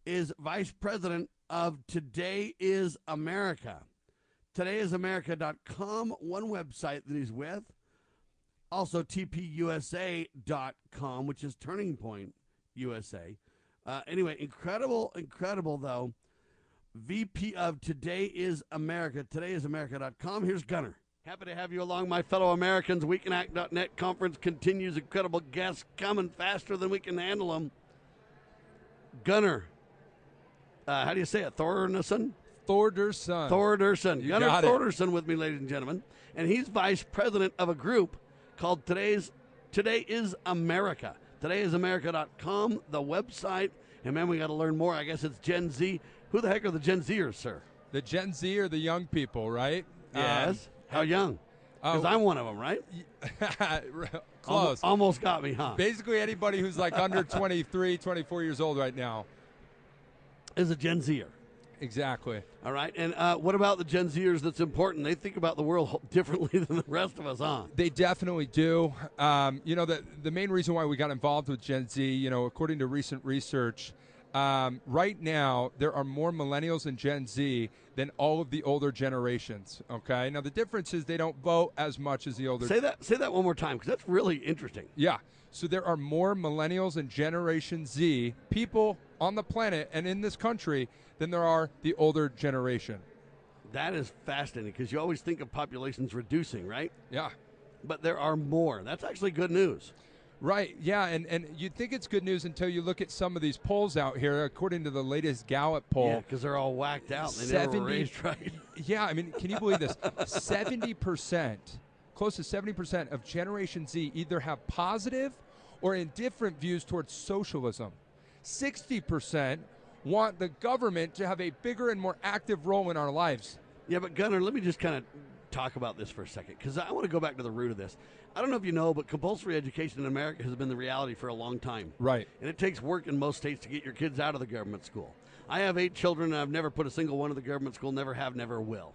is vice president of Today is America. TodayIsAmerica.com, one website that he's with. Also, TPUSA.com, which is Turning Point USA. Uh, anyway, incredible, incredible, though. VP of Today is America, todayisamerica.com. Here's Gunnar. Happy to have you along, my fellow Americans. WeCanAct.net conference continues. Incredible guests coming faster than we can handle them. Gunnar. Uh, how do you say it? Thornerson? Thorderson. Thorderson. You Gunnar. Thorderson with me, ladies and gentlemen. And he's vice president of a group called Today's Today is America. TodayIsAmerica.com, the website. And man, we got to learn more. I guess it's Gen Z. Who the heck are the Gen Zers, sir? The Gen Z are the young people, right? Yes. Um, How young? Because Oh. I'm one of them, right? Close. Almo- Almost got me, huh? Basically, anybody who's like under 23, 24 years old right now. Is a Gen Zer. Exactly. All right. And uh, what about the Gen Zers that's important? They think about the world differently than the rest of us, huh? They definitely do. Um, you know, the, the main reason why we got involved with Gen Z, you know, according to recent research, um, right now there are more millennials and Gen Z than all of the older generations. Okay. Now, the difference is they don't vote as much as the older. Say that. Say that one more time, because that's really interesting. Yeah. So there are more millennials and Generation Z people on the planet and in this country than there are the older generation. That is fascinating because you always think of populations reducing, right? Yeah. But there are more. That's actually good news. Right, yeah, and, and you'd think it's good news until you look at some of these polls out here. According to the latest Gallup poll, Yeah, because they're all whacked out. And they never were raised right. Yeah, I mean, can you believe this? Seventy percent, close to seventy percent of Generation Z either have positive or indifferent views towards socialism. Sixty percent want the government to have a bigger and more active role in our lives. Yeah, but Gunnar, let me just kind of talk about this for a second because I want to go back to the root of this. I don't know if you know, but compulsory education in America has been the reality for a long time. Right. And it takes work in most states to get your kids out of the government school. I have eight children, and I've never put a single one in the government school, never have, never will.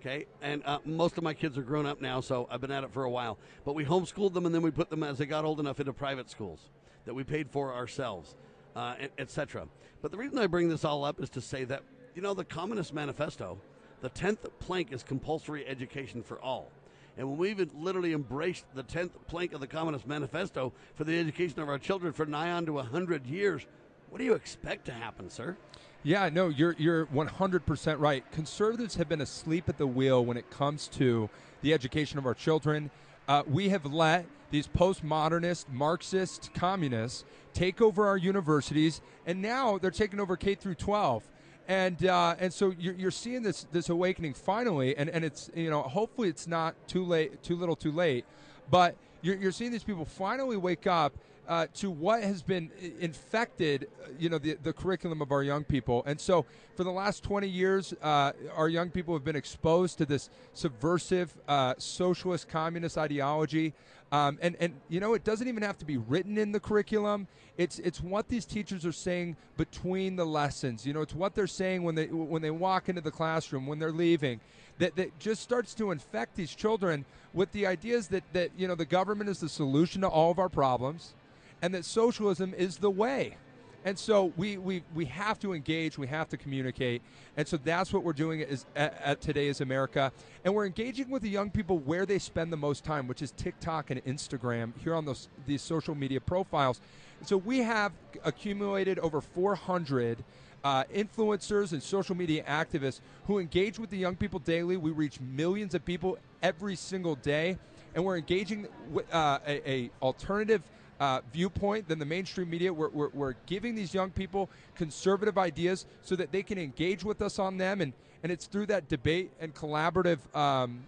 Okay, and uh, most of my kids are grown up now, so I've been at it for a while. But we homeschooled them, and then we put them as they got old enough into private schools that we paid for ourselves, uh, etc. But the reason I bring this all up is to say that you know the Communist Manifesto, the tenth plank is compulsory education for all. And when we've literally embraced the 10th plank of the Communist Manifesto for the education of our children for nigh on to 100 years, what do you expect to happen, sir? Yeah, no, you're you're 100% right. Conservatives have been asleep at the wheel when it comes to the education of our children. Uh, we have let these postmodernist, Marxist communists take over our universities, and now they're taking over K through 12 and uh, and so you're, you're seeing this this awakening finally, and, and it's you know hopefully it's not too late, too little, too late, but you're, you're seeing these people finally wake up uh, to what has been infected, you know, the, the curriculum of our young people. And so, for the last 20 years, uh, our young people have been exposed to this subversive, uh, socialist, communist ideology. Um, and, and, you know, it doesn't even have to be written in the curriculum. It's, it's what these teachers are saying between the lessons. You know, it's what they're saying when they, when they walk into the classroom, when they're leaving, that, that just starts to infect these children with the ideas that, that, you know, the government is the solution to all of our problems and that socialism is the way. And so we, we, we have to engage, we have to communicate. And so that's what we're doing is at, at today's America. And we're engaging with the young people where they spend the most time, which is TikTok and Instagram here on those these social media profiles. So we have accumulated over 400 uh, influencers and social media activists who engage with the young people daily. We reach millions of people every single day, and we're engaging with uh, a, a alternative – uh, viewpoint than the mainstream media. We're, we're, we're, giving these young people conservative ideas so that they can engage with us on them, and, and it's through that debate and collaborative. Um,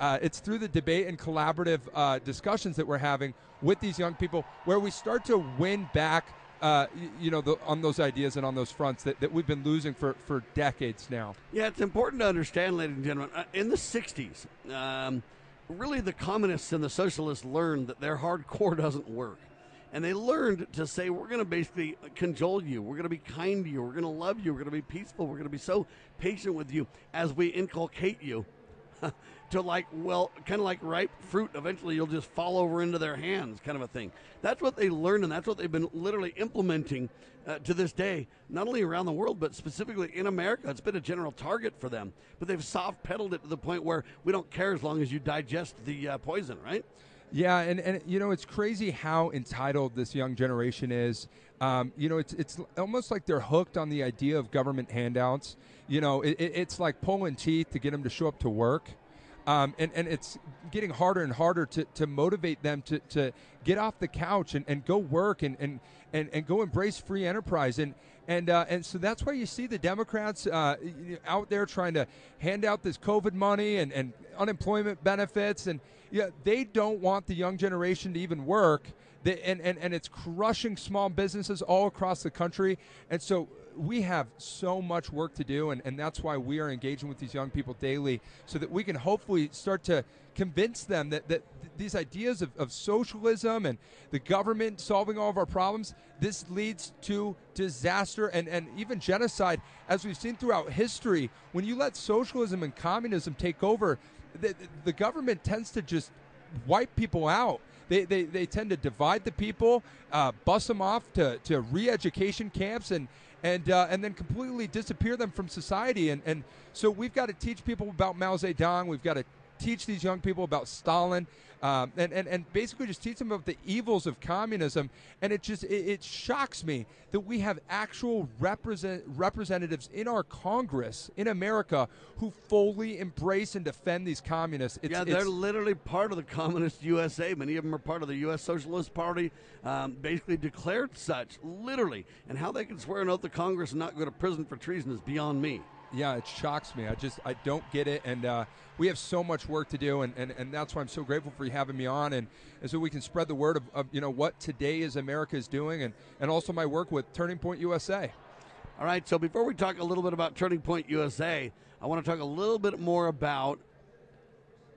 uh, it's through the debate and collaborative uh, discussions that we're having with these young people where we start to win back uh, you know, the, on those ideas and on those fronts that, that we've been losing for, for decades now. Yeah, it's important to understand, ladies and gentlemen. Uh, in the 60s, um, really the communists and the socialists learned that their hardcore doesn't work and they learned to say we're going to basically cajole you. We're going to be kind to you. We're going to love you. We're going to be peaceful. We're going to be so patient with you as we inculcate you to like well kind of like ripe fruit eventually you'll just fall over into their hands kind of a thing. That's what they learned and that's what they've been literally implementing uh, to this day not only around the world but specifically in america. It's been a general target for them but they've soft pedaled it to the point where we don't care as long as you digest the uh, poison right yeah, and, and you know it's crazy how entitled this young generation is. Um, you know, it's it's almost like they're hooked on the idea of government handouts. You know, it, it's like pulling teeth to get them to show up to work. Um, and, and it's getting harder and harder to, to motivate them to, to get off the couch and, and go work and, and, and, and go embrace free enterprise. And, and, uh, and so that's why you see the Democrats uh, out there trying to hand out this COVID money and, and unemployment benefits. And yeah, they don't want the young generation to even work. And, and, and it's crushing small businesses all across the country. And so we have so much work to do, and, and that's why we are engaging with these young people daily so that we can hopefully start to convince them that, that these ideas of, of socialism and the government solving all of our problems, this leads to disaster and, and even genocide. As we've seen throughout history, when you let socialism and communism take over, the, the government tends to just wipe people out. They, they, they tend to divide the people, uh, bus them off to, to re education camps, and, and uh, and then completely disappear them from society. And and so we've got to teach people about Mao Zedong. We've got to teach these young people about Stalin, um, and, and, and basically just teach them about the evils of communism. And it just it, it shocks me that we have actual represent, representatives in our Congress in America who fully embrace and defend these communists. It's, yeah, they're literally part of the communist USA. Many of them are part of the U.S. Socialist Party, um, basically declared such, literally. And how they can swear an oath to Congress and not go to prison for treason is beyond me yeah, it shocks me. I just I don't get it, and uh, we have so much work to do, and, and, and that's why I'm so grateful for you having me on, and, and so we can spread the word of, of you know what today is America is doing, and and also my work with Turning Point USA. All right, so before we talk a little bit about Turning Point USA, I want to talk a little bit more about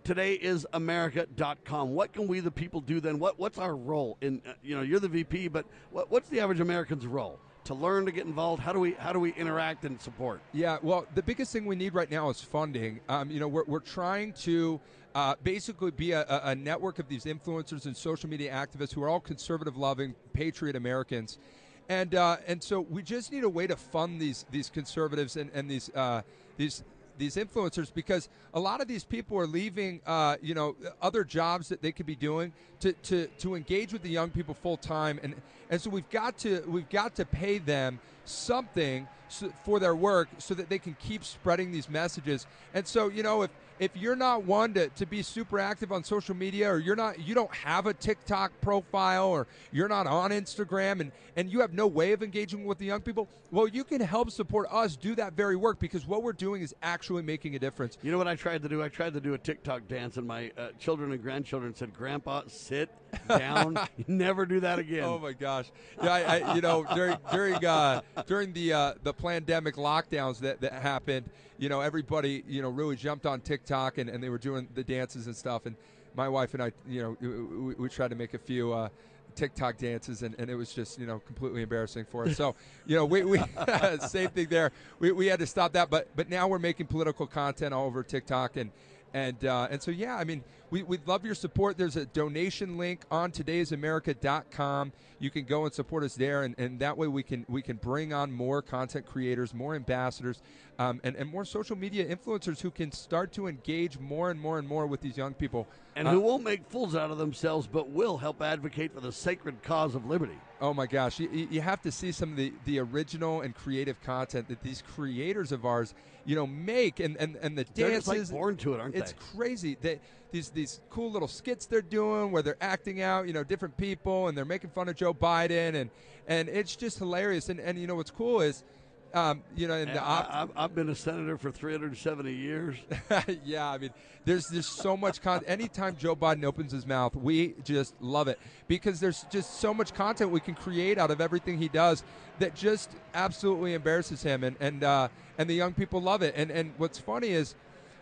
todayisamerica.com. What can we, the people, do then? What What's our role? In uh, you know, you're the VP, but what, what's the average American's role? To learn to get involved, how do we how do we interact and support? Yeah, well, the biggest thing we need right now is funding. Um, you know, we're, we're trying to uh, basically be a, a network of these influencers and social media activists who are all conservative loving, patriot Americans. And, uh, and so we just need a way to fund these, these conservatives and, and these, uh, these these influencers because a lot of these people are leaving, uh, you know, other jobs that they could be doing to, to, to engage with the young people full time, and and so we've got to we've got to pay them something so, for their work so that they can keep spreading these messages. And so you know if if you're not one to, to be super active on social media or you're not you don't have a TikTok profile or you're not on Instagram and, and you have no way of engaging with the young people, well you can help support us do that very work because what we're doing is actually making a difference. You know what I tried to do? I tried to do a TikTok dance and my uh, children and grandchildren said, "Grandpa, sit down. Never do that again." Oh my gosh. Yeah, I, I, you know, during during uh, during the uh, the pandemic lockdowns that, that happened, you know, everybody, you know, really jumped on TikTok and, and they were doing the dances and stuff. And my wife and I, you know, we, we tried to make a few uh, TikTok dances, and, and it was just, you know, completely embarrassing for us. So, you know, we, we same thing there. We, we had to stop that, but but now we're making political content all over TikTok, and and uh, and so yeah, I mean, we, we'd love your support. There's a donation link on todaysamerica.com. You can go and support us there, and, and that way we can we can bring on more content creators, more ambassadors, um, and, and more social media influencers who can start to engage more and more and more with these young people. And uh, who won't make fools out of themselves, but will help advocate for the sacred cause of liberty. Oh my gosh, you, you have to see some of the, the original and creative content that these creators of ours, you know, make, and, and, and the They're dances. like born to it, aren't it's they? crazy. They, these these cool little skits they're doing where they're acting out, you know, different people, and they're making fun of Joe Biden, and and it's just hilarious. And and you know what's cool is um, you know, op- I, have been a senator for 370 years. yeah, I mean, there's there's so much content. Anytime Joe Biden opens his mouth, we just love it because there's just so much content we can create out of everything he does that just absolutely embarrasses him, and and uh, and the young people love it. And and what's funny is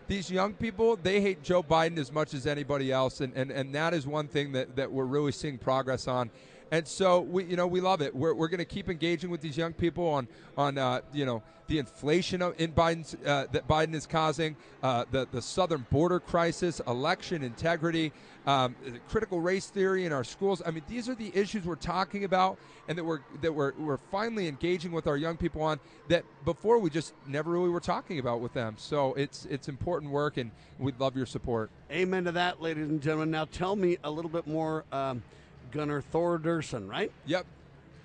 these young people they hate Joe Biden as much as anybody else, and and, and that is one thing that, that we're really seeing progress on. And so we, you know, we love it. We're, we're going to keep engaging with these young people on, on, uh, you know, the inflation in Biden's uh, that Biden is causing, uh, the the southern border crisis, election integrity, um, critical race theory in our schools. I mean, these are the issues we're talking about, and that we're that we're we're finally engaging with our young people on that before we just never really were talking about with them. So it's it's important work, and we'd love your support. Amen to that, ladies and gentlemen. Now tell me a little bit more. Um, Gunnar Thorderson, right? Yep.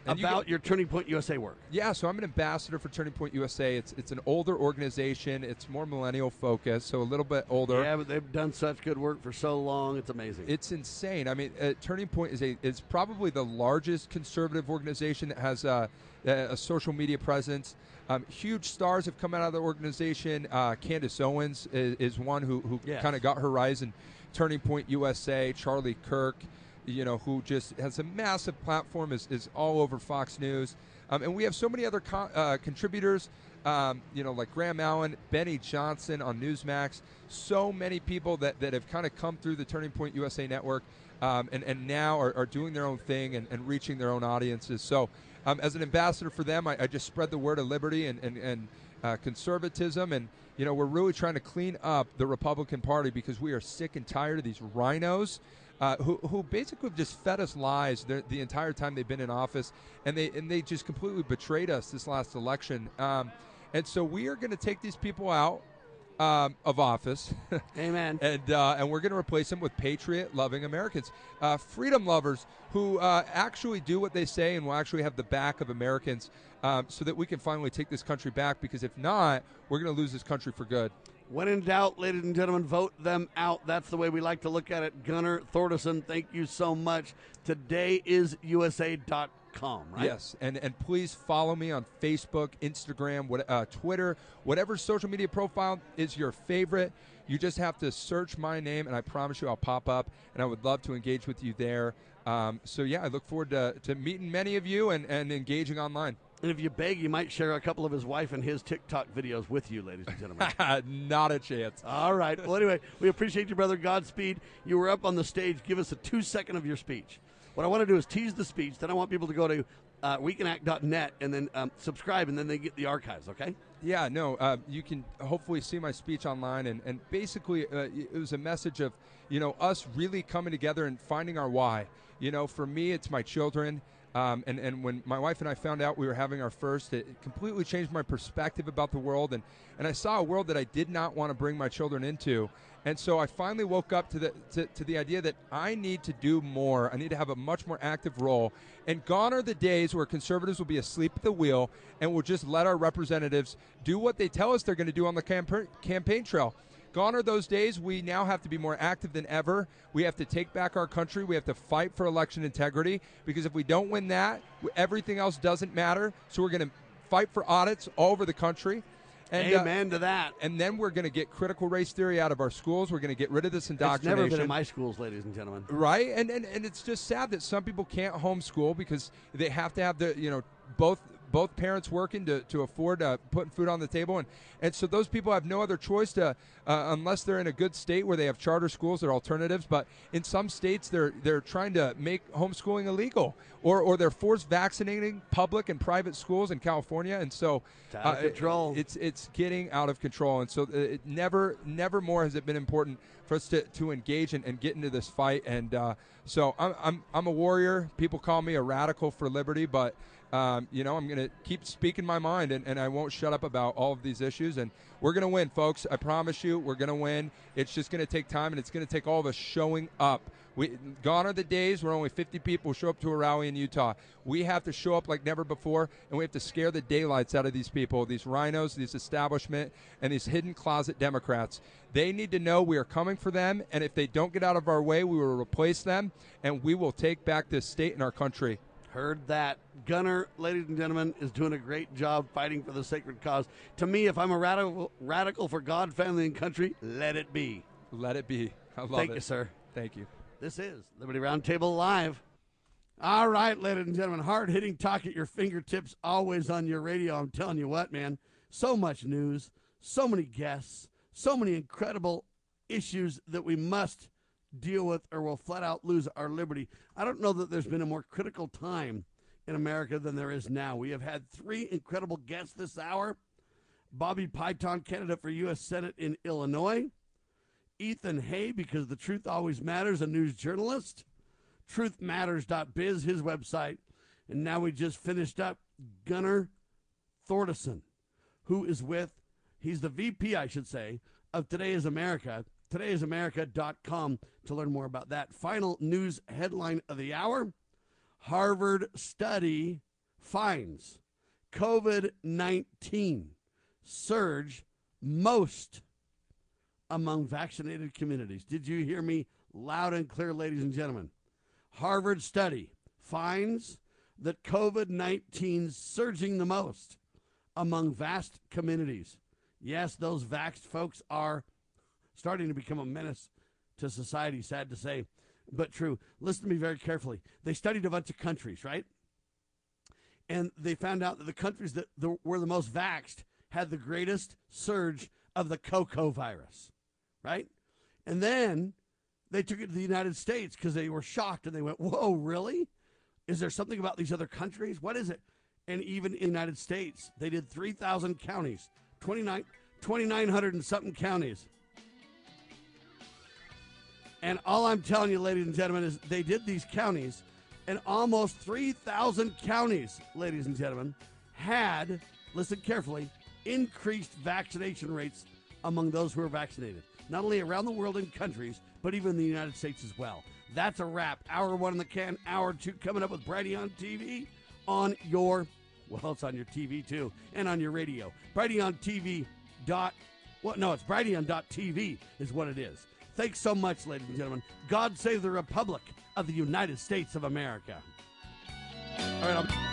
And about you your Turning Point USA work. Yeah, so I'm an ambassador for Turning Point USA. It's it's an older organization. It's more millennial focused, so a little bit older. Yeah, but they've done such good work for so long. It's amazing. It's insane. I mean, uh, Turning Point is a is probably the largest conservative organization that has uh, a social media presence. Um, huge stars have come out of the organization. Uh, Candace Owens is, is one who, who yes. kind of got her rise in Turning Point USA. Charlie Kirk you know, who just has a massive platform, is, is all over Fox News. Um, and we have so many other co- uh, contributors, um, you know, like Graham Allen, Benny Johnson on Newsmax. So many people that, that have kind of come through the Turning Point USA network um, and, and now are, are, doing their own thing and, and reaching their own audiences. So, um, as an ambassador for them, I, I, just spread the word of liberty and, and, and uh, conservatism. And, you know, we're really trying to clean up the Republican Party because we are sick and tired of these RINOs uh, who, who basically just fed us lies the, the, entire time they've been in office, and they and they just completely betrayed us this last election. Um, and so we are going to take these people out um, of office. Amen. and uh, and we're going to replace them with patriot-loving Americans, uh, freedom lovers who uh, actually do what they say and will actually have the back of Americans, um, so that we can finally take this country back. Because if not, we're going to lose this country for good. When in doubt, ladies and gentlemen, vote them out. That's the way we like to look at it. Gunnar Thorderson, thank you so much. Today is USA.com, right? Yes, and and please follow me on Facebook, Instagram, what, uh, Twitter, whatever social media profile is your favorite. You just have to search my name, and I promise you I'll pop up, and I would love to engage with you there. Um, so, yeah, I look forward to, to meeting many of you and, and engaging online. And if you beg, he might share a couple of his wife and his TikTok videos with you, ladies and gentlemen. Not a chance. All right. Well, anyway, we appreciate you, brother. Godspeed. You were up on the stage. Give us a two second of your speech. What I want to do is tease the speech. Then I want people to go to uh, and then um, subscribe, and then they get the archives, okay? Yeah, no, uh, you can hopefully see my speech online. And, and basically, uh, it was a message of, you know, us really coming together and finding our why. You know, for me, it's my children. Um, and, and when my wife and I found out we were having our first, it completely changed my perspective about the world. And, and I saw a world that I did not want to bring my children into. And so I finally woke up to the, to, to the idea that I need to do more. I need to have a much more active role. And gone are the days where conservatives will be asleep at the wheel and will just let our representatives do what they tell us they're going to do on the camp- campaign trail. Gone are those days. We now have to be more active than ever. We have to take back our country. We have to fight for election integrity because if we don't win that, everything else doesn't matter. So we're going to fight for audits all over the country. And, Amen uh, to that. And then we're going to get critical race theory out of our schools. We're going to get rid of this indoctrination. It's never been in my schools, ladies and gentlemen. Right? And, and and it's just sad that some people can't homeschool because they have to have the you know both both parents working to, to afford uh, putting food on the table. And, and so those people have no other choice to, uh, unless they're in a good state where they have charter schools or alternatives. But in some states, they're, they're trying to make homeschooling illegal or, or they're forced vaccinating public and private schools in California. And so it's out of uh, control. It, it's, it's getting out of control. And so uh, it never, never more has it been important for us to, to engage and, and get into this fight. And uh, so I'm, I'm, I'm a warrior. People call me a radical for liberty, but um, you know, I'm going to keep speaking my mind and, and I won't shut up about all of these issues. And we're going to win, folks. I promise you, we're going to win. It's just going to take time and it's going to take all of us showing up. We, gone are the days where only 50 people show up to a rally in Utah. We have to show up like never before, and we have to scare the daylights out of these people, these RINOs, these establishment, and these hidden closet Democrats. They need to know we are coming for them, and if they don't get out of our way, we will replace them, and we will take back this state and our country. Heard that. Gunnar, ladies and gentlemen, is doing a great job fighting for the sacred cause. To me, if I'm a radical, radical for God, family, and country, let it be. Let it be. I love Thank it. you, sir. Thank you. This is Liberty Roundtable Live. All right, ladies and gentlemen, hard hitting talk at your fingertips, always on your radio. I'm telling you what, man, so much news, so many guests, so many incredible issues that we must deal with or we'll flat out lose our liberty. I don't know that there's been a more critical time in America than there is now. We have had three incredible guests this hour Bobby Piton, candidate for U.S. Senate in Illinois, Ethan Hay, because the truth always matters, a news journalist, truthmatters.biz, his website. And now we just finished up Gunnar Thordarson, who is with, he's the VP, I should say, of Today is America todayisamerica.com to learn more about that. Final news headline of the hour Harvard study finds COVID 19 surge most among vaccinated communities. Did you hear me loud and clear, ladies and gentlemen? Harvard study finds that COVID 19 surging the most among vast communities. Yes, those vaxxed folks are starting to become a menace to society, sad to say, but true. Listen to me very carefully. They studied a bunch of countries, right? And they found out that the countries that were the most vaxed had the greatest surge of the cocoa virus, right? And then they took it to the United States because they were shocked and they went, Whoa, really? Is there something about these other countries? What is it? And even in the United States, they did 3,000 counties, 29, 2,900 and something counties. And all I'm telling you, ladies and gentlemen, is they did these counties, and almost 3,000 counties, ladies and gentlemen, had, listen carefully, increased vaccination rates among those who are vaccinated. Not only around the world in countries, but even in the United States as well. That's a wrap. Hour one in the can, hour two coming up with Brighteon TV on your, well, it's on your TV too, and on your radio. Brighteon TV dot, well, no, it's Brighteon.tv is what it is. Thanks so much, ladies and gentlemen. God save the Republic of the United States of America. All right, I'm-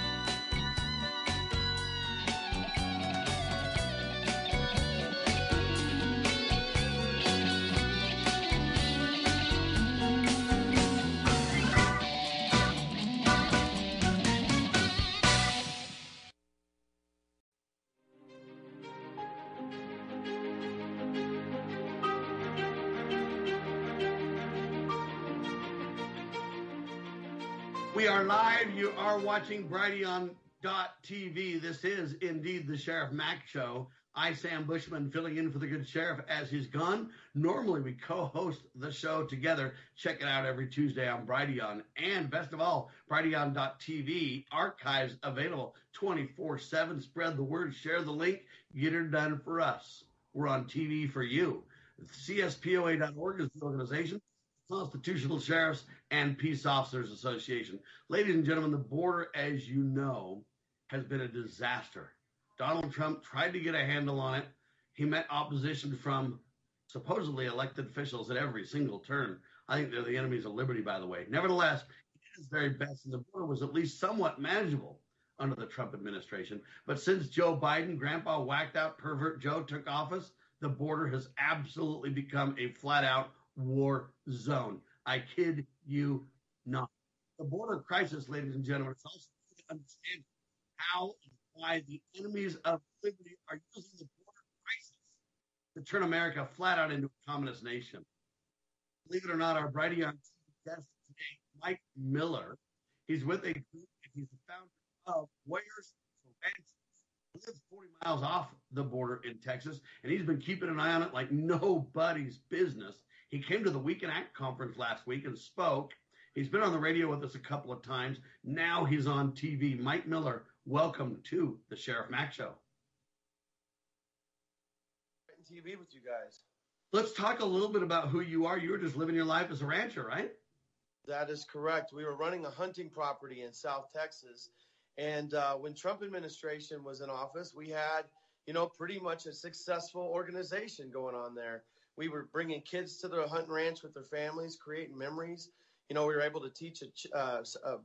You are watching Brighteon.tv. This is indeed the Sheriff Mack Show. I, Sam Bushman, filling in for the good sheriff as he's gone. Normally, we co host the show together. Check it out every Tuesday on Brighteon. And best of all, Brighteon.tv archives available 24 7. Spread the word, share the link, get it done for us. We're on TV for you. CSPOA.org is the organization. Constitutional Sheriffs and Peace Officers Association. Ladies and gentlemen, the border, as you know, has been a disaster. Donald Trump tried to get a handle on it. He met opposition from supposedly elected officials at every single turn. I think they're the enemies of liberty, by the way. Nevertheless, he his very best, and the border was at least somewhat manageable under the Trump administration. But since Joe Biden, Grandpa whacked out pervert Joe, took office, the border has absolutely become a flat out war zone. I kid you not. The border crisis, ladies and gentlemen, is also to understand how and why the enemies of liberty are using the border crisis to turn America flat out into a communist nation. Believe it or not, our bright young guest today, Mike Miller, he's with a group, and he's the founder of Warriors for Ranches. He lives 40 miles off the border in Texas, and he's been keeping an eye on it like nobody's business. He came to the WeCanAct conference last week and spoke. He's been on the radio with us a couple of times. Now he's on TV. Mike Miller, welcome to the Sheriff Mack Show. TV with you guys. Let's talk a little bit about who you are. You were just living your life as a rancher, right? That is correct. We were running a hunting property in South Texas, and uh, when Trump administration was in office, we had, you know, pretty much a successful organization going on there. We were bringing kids to the hunting ranch with their families, creating memories. You know, we were able to teach a, uh, a,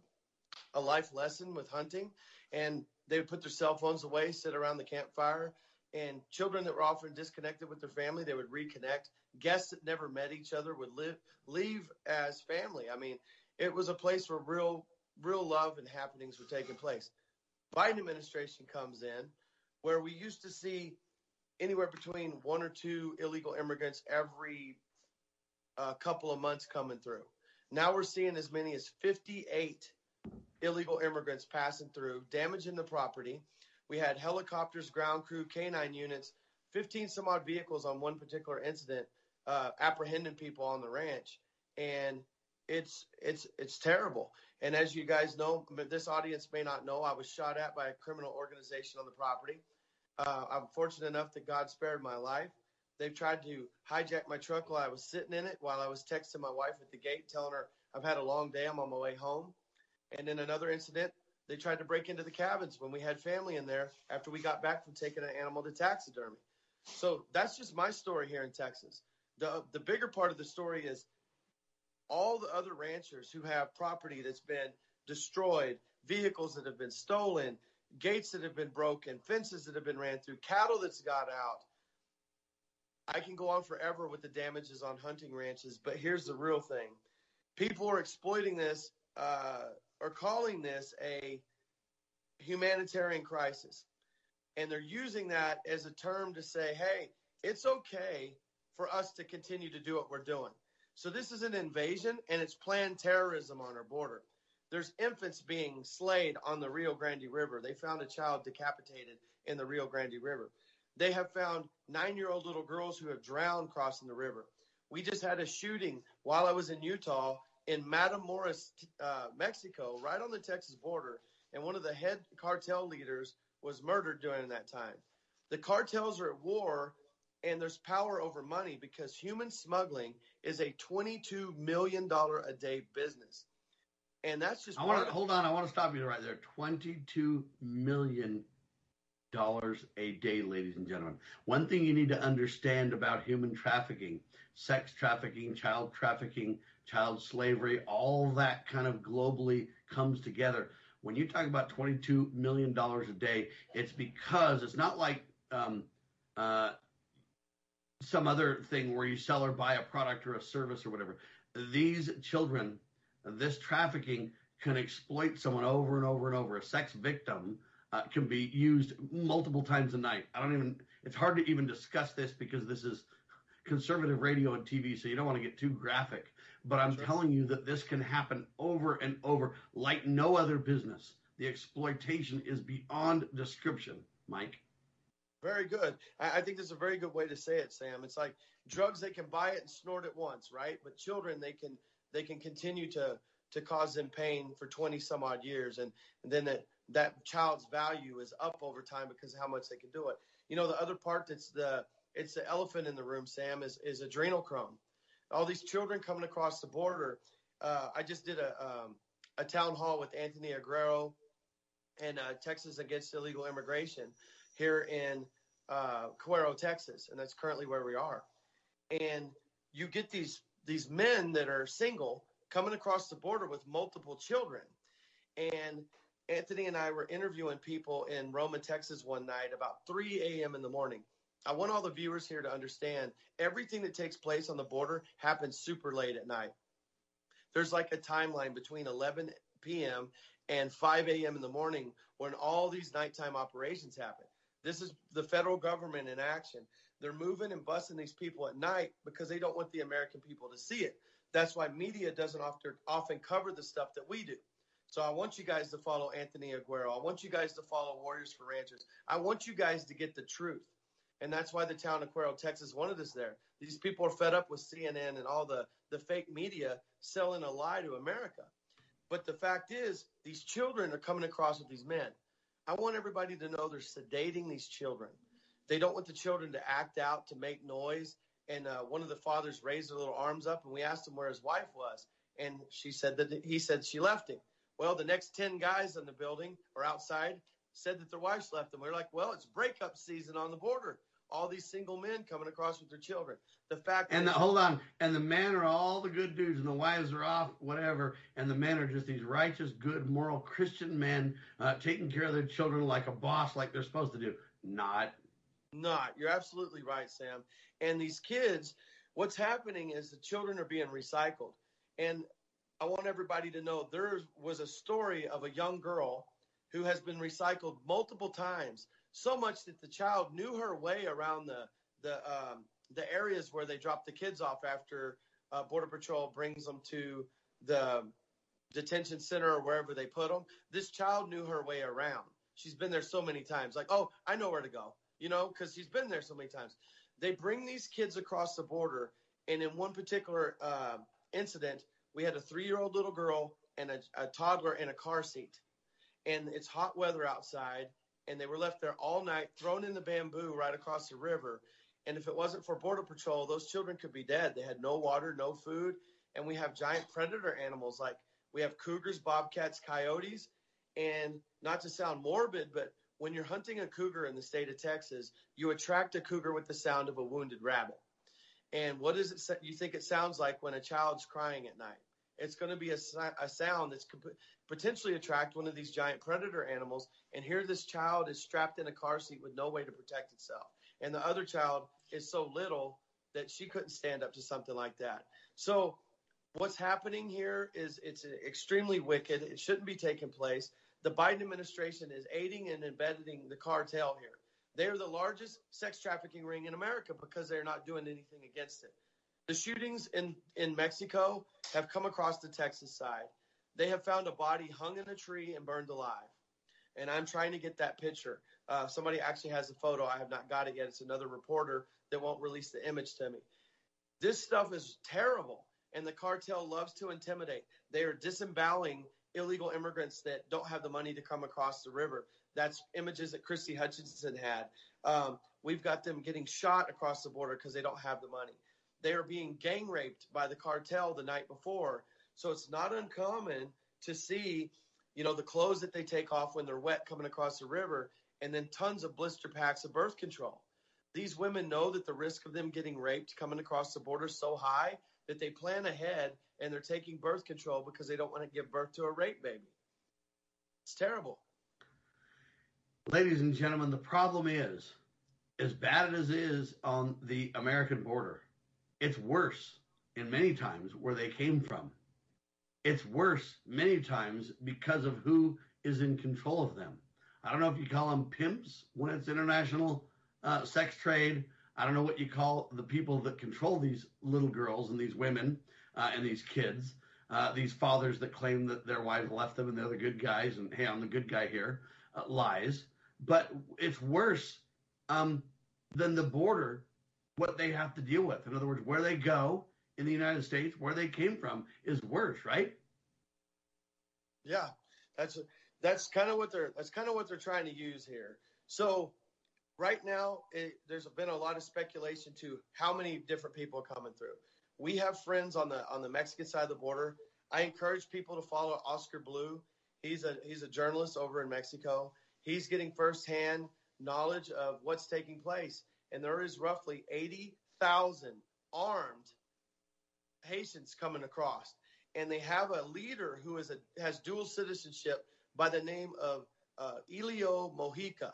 a life lesson with hunting, and they would put their cell phones away, sit around the campfire, and children that were often disconnected with their family, they would reconnect. Guests that never met each other would live leave as family. I mean, it was a place where real real love and happenings were taking place. Biden administration comes in, where we used to see anywhere between one or two illegal immigrants every uh, couple of months coming through. Now we're seeing as many as 58 illegal immigrants passing through, damaging the property. We had helicopters, ground crew, canine units, 15 some odd vehicles on one particular incident, uh, apprehending people on the ranch, and it's it's it's terrible. And as you guys know, this audience may not know, I was shot at by a criminal organization on the property. Uh, I'm fortunate enough that God spared my life. They've tried to hijack my truck while I was sitting in it, while I was texting my wife at the gate, telling her I've had a long day, I'm on my way home. And in another incident, they tried to break into the cabins when we had family in there after we got back from taking an animal to taxidermy. So that's just my story here in Texas. The the bigger part of the story is all the other ranchers who have property that's been destroyed, vehicles that have been stolen, gates that have been broken, fences that have been ran through, cattle that's got out. I can go on forever with the damages on hunting ranches, but here's the real thing. People are exploiting this uh, or calling this a humanitarian crisis. And they're using that as a term to say, hey, it's okay for us to continue to do what we're doing. So this is an invasion and it's planned terrorism on our border. There's infants being slayed on the Rio Grande River. They found a child decapitated in the Rio Grande River. They have found nine year old little girls who have drowned crossing the river. We just had a shooting while I was in Utah in Matamoros, uh, Mexico, right on the Texas border. And one of the head cartel leaders was murdered during that time. The cartels are at war and there's power over money because human smuggling is a $22 million a day business. And that's just I want to hold on. I want to stop you right there. Twenty-two million dollars a day, ladies and gentlemen. One thing you need to understand about human trafficking, sex trafficking, child trafficking, child slavery, all that kind of globally comes together. When you talk about twenty-two million dollars a day, it's because it's not like um, uh, some other thing where you sell or buy a product or a service or whatever. These children this trafficking can exploit someone over and over and over. A sex victim uh, can be used multiple times a night. I don't even, it's hard to even discuss this because this is conservative radio and TV, so you don't want to get too graphic. But I'm Sure. telling you that this can happen over and over like no other business. The exploitation is beyond description, Mike. Very good. I, think there's a very good way to say it, Sam. It's like drugs; they can buy it and snort it once, right? But children, they can they can continue to to cause them pain for 20 some odd years, and, and then that that child's value is up over time because of how much they can do it. You know, the other part that's the it's the elephant in the room, Sam, is is adrenochrome. All these children coming across the border. Uh, I just did a um, a town hall with Anthony Aguero and uh, Texas Against Illegal Immigration here in uh, Cuero, Texas, and that's currently where we are. And you get these these men that are single coming across the border with multiple children. And Anthony and I were interviewing people in Roma, Texas one night about 3 a.m. in the morning. I want all the viewers here to understand everything that takes place on the border happens super late at night. There's like a timeline between 11 p.m. and 5 a.m. in the morning when all these nighttime operations happen. This is the federal government in action. They're moving and busting these people at night because they don't want the American people to see it. That's why media doesn't often, often cover the stuff that we do. So I want you guys to follow Anthony Aguero. I want you guys to follow Warriors for Ranchers. I want you guys to get the truth. And that's why the town of Cuero, Texas wanted us there. These people are fed up with CNN and all the, the fake media selling a lie to America. But the fact is, these children are coming across with these men. I want everybody to know they're sedating these children. They don't want the children to act out, to make noise. And uh, one of the fathers raised their little arms up, and we asked him where his wife was, and she said that he said she left him. Well, the next ten guys in the building or outside said that their wives left them. We are like, well, it's breakup season on the border. All these single men coming across with their children. The fact And the, hold on, and the men are all the good dudes, and the wives are off, whatever. And the men are just these righteous, good, moral Christian men uh, taking care of their children like a boss, like they're supposed to do. Not. Not. You're absolutely right, Sam. And these kids, what's happening is the children are being recycled. And I want everybody to know there was a story of a young girl who has been recycled multiple times, so much that the child knew her way around the the um, the areas where they drop the kids off after uh, Border Patrol brings them to the detention center or wherever they put them. This child knew her way around. She's been there so many times. Like, oh, I know where to go, you know, because he's been there so many times. They bring these kids across the border, and in one particular uh, incident, we had a three-year-old little girl and a, a toddler in a car seat, and it's hot weather outside, and they were left there all night, thrown in the bamboo right across the river. And if it wasn't for Border Patrol, those children could be dead. They had no water, no food, and we have giant predator animals like we have cougars, bobcats, coyotes, and not to sound morbid, but when you're hunting a cougar in the state of Texas, you attract a cougar with the sound of a wounded rabbit. And what does it you think it sounds like when a child's crying at night? It's going to be a, a sound that's potentially attract one of these giant predator animals. And here this child is strapped in a car seat with no way to protect itself. And the other child is so little that she couldn't stand up to something like that. So what's happening here is it's extremely wicked. It shouldn't be taking place. The Biden administration is aiding and embedding the cartel here. They are the largest sex trafficking ring in America because they're not doing anything against it. The shootings in, in Mexico have come across the Texas side. They have found a body hung in a tree and burned alive. And I'm trying to get that picture. Uh, somebody actually has a photo. I have not got it yet. It's another reporter that won't release the image to me. This stuff is terrible, and the cartel loves to intimidate. They are disemboweling illegal immigrants that don't have the money to come across the river. That's images that Christy Hutchinson had. Um, we've got them getting shot across the border because they don't have the money. They are being gang raped by the cartel the night before. So it's not uncommon to see, you know, the clothes that they take off when they're wet coming across the river, and then tons of blister packs of birth control. These women know that the risk of them getting raped coming across the border is so high that they plan ahead and they're taking birth control because they don't want to give birth to a rape baby. It's terrible. Ladies and gentlemen, the problem is, as bad as it is on the American border, it's worse in many times where they came from. It's worse many times because of who is in control of them. I don't know if you call them pimps when it's international uh, sex trade. I don't know what you call the people that control these little girls and these women uh, and these kids, uh, these fathers that claim that their wives left them and they're the good guys and hey, I'm the good guy here, uh, lies. But it's worse um, than the border, what they have to deal with. In other words, where they go in the United States, where they came from, is worse, right? Yeah, that's that's kind of what they're that's kind of what they're trying to use here. So right now, it, there's been a lot of speculation to how many different people are coming through. We have friends on the on the Mexican side of the border. I encourage people to follow Oscar Blue. He's a he's a journalist over in Mexico. He's getting firsthand knowledge of what's taking place, and there is roughly eighty thousand armed Haitians coming across, and they have a leader who is a has dual citizenship by the name of uh, Elio Mojica,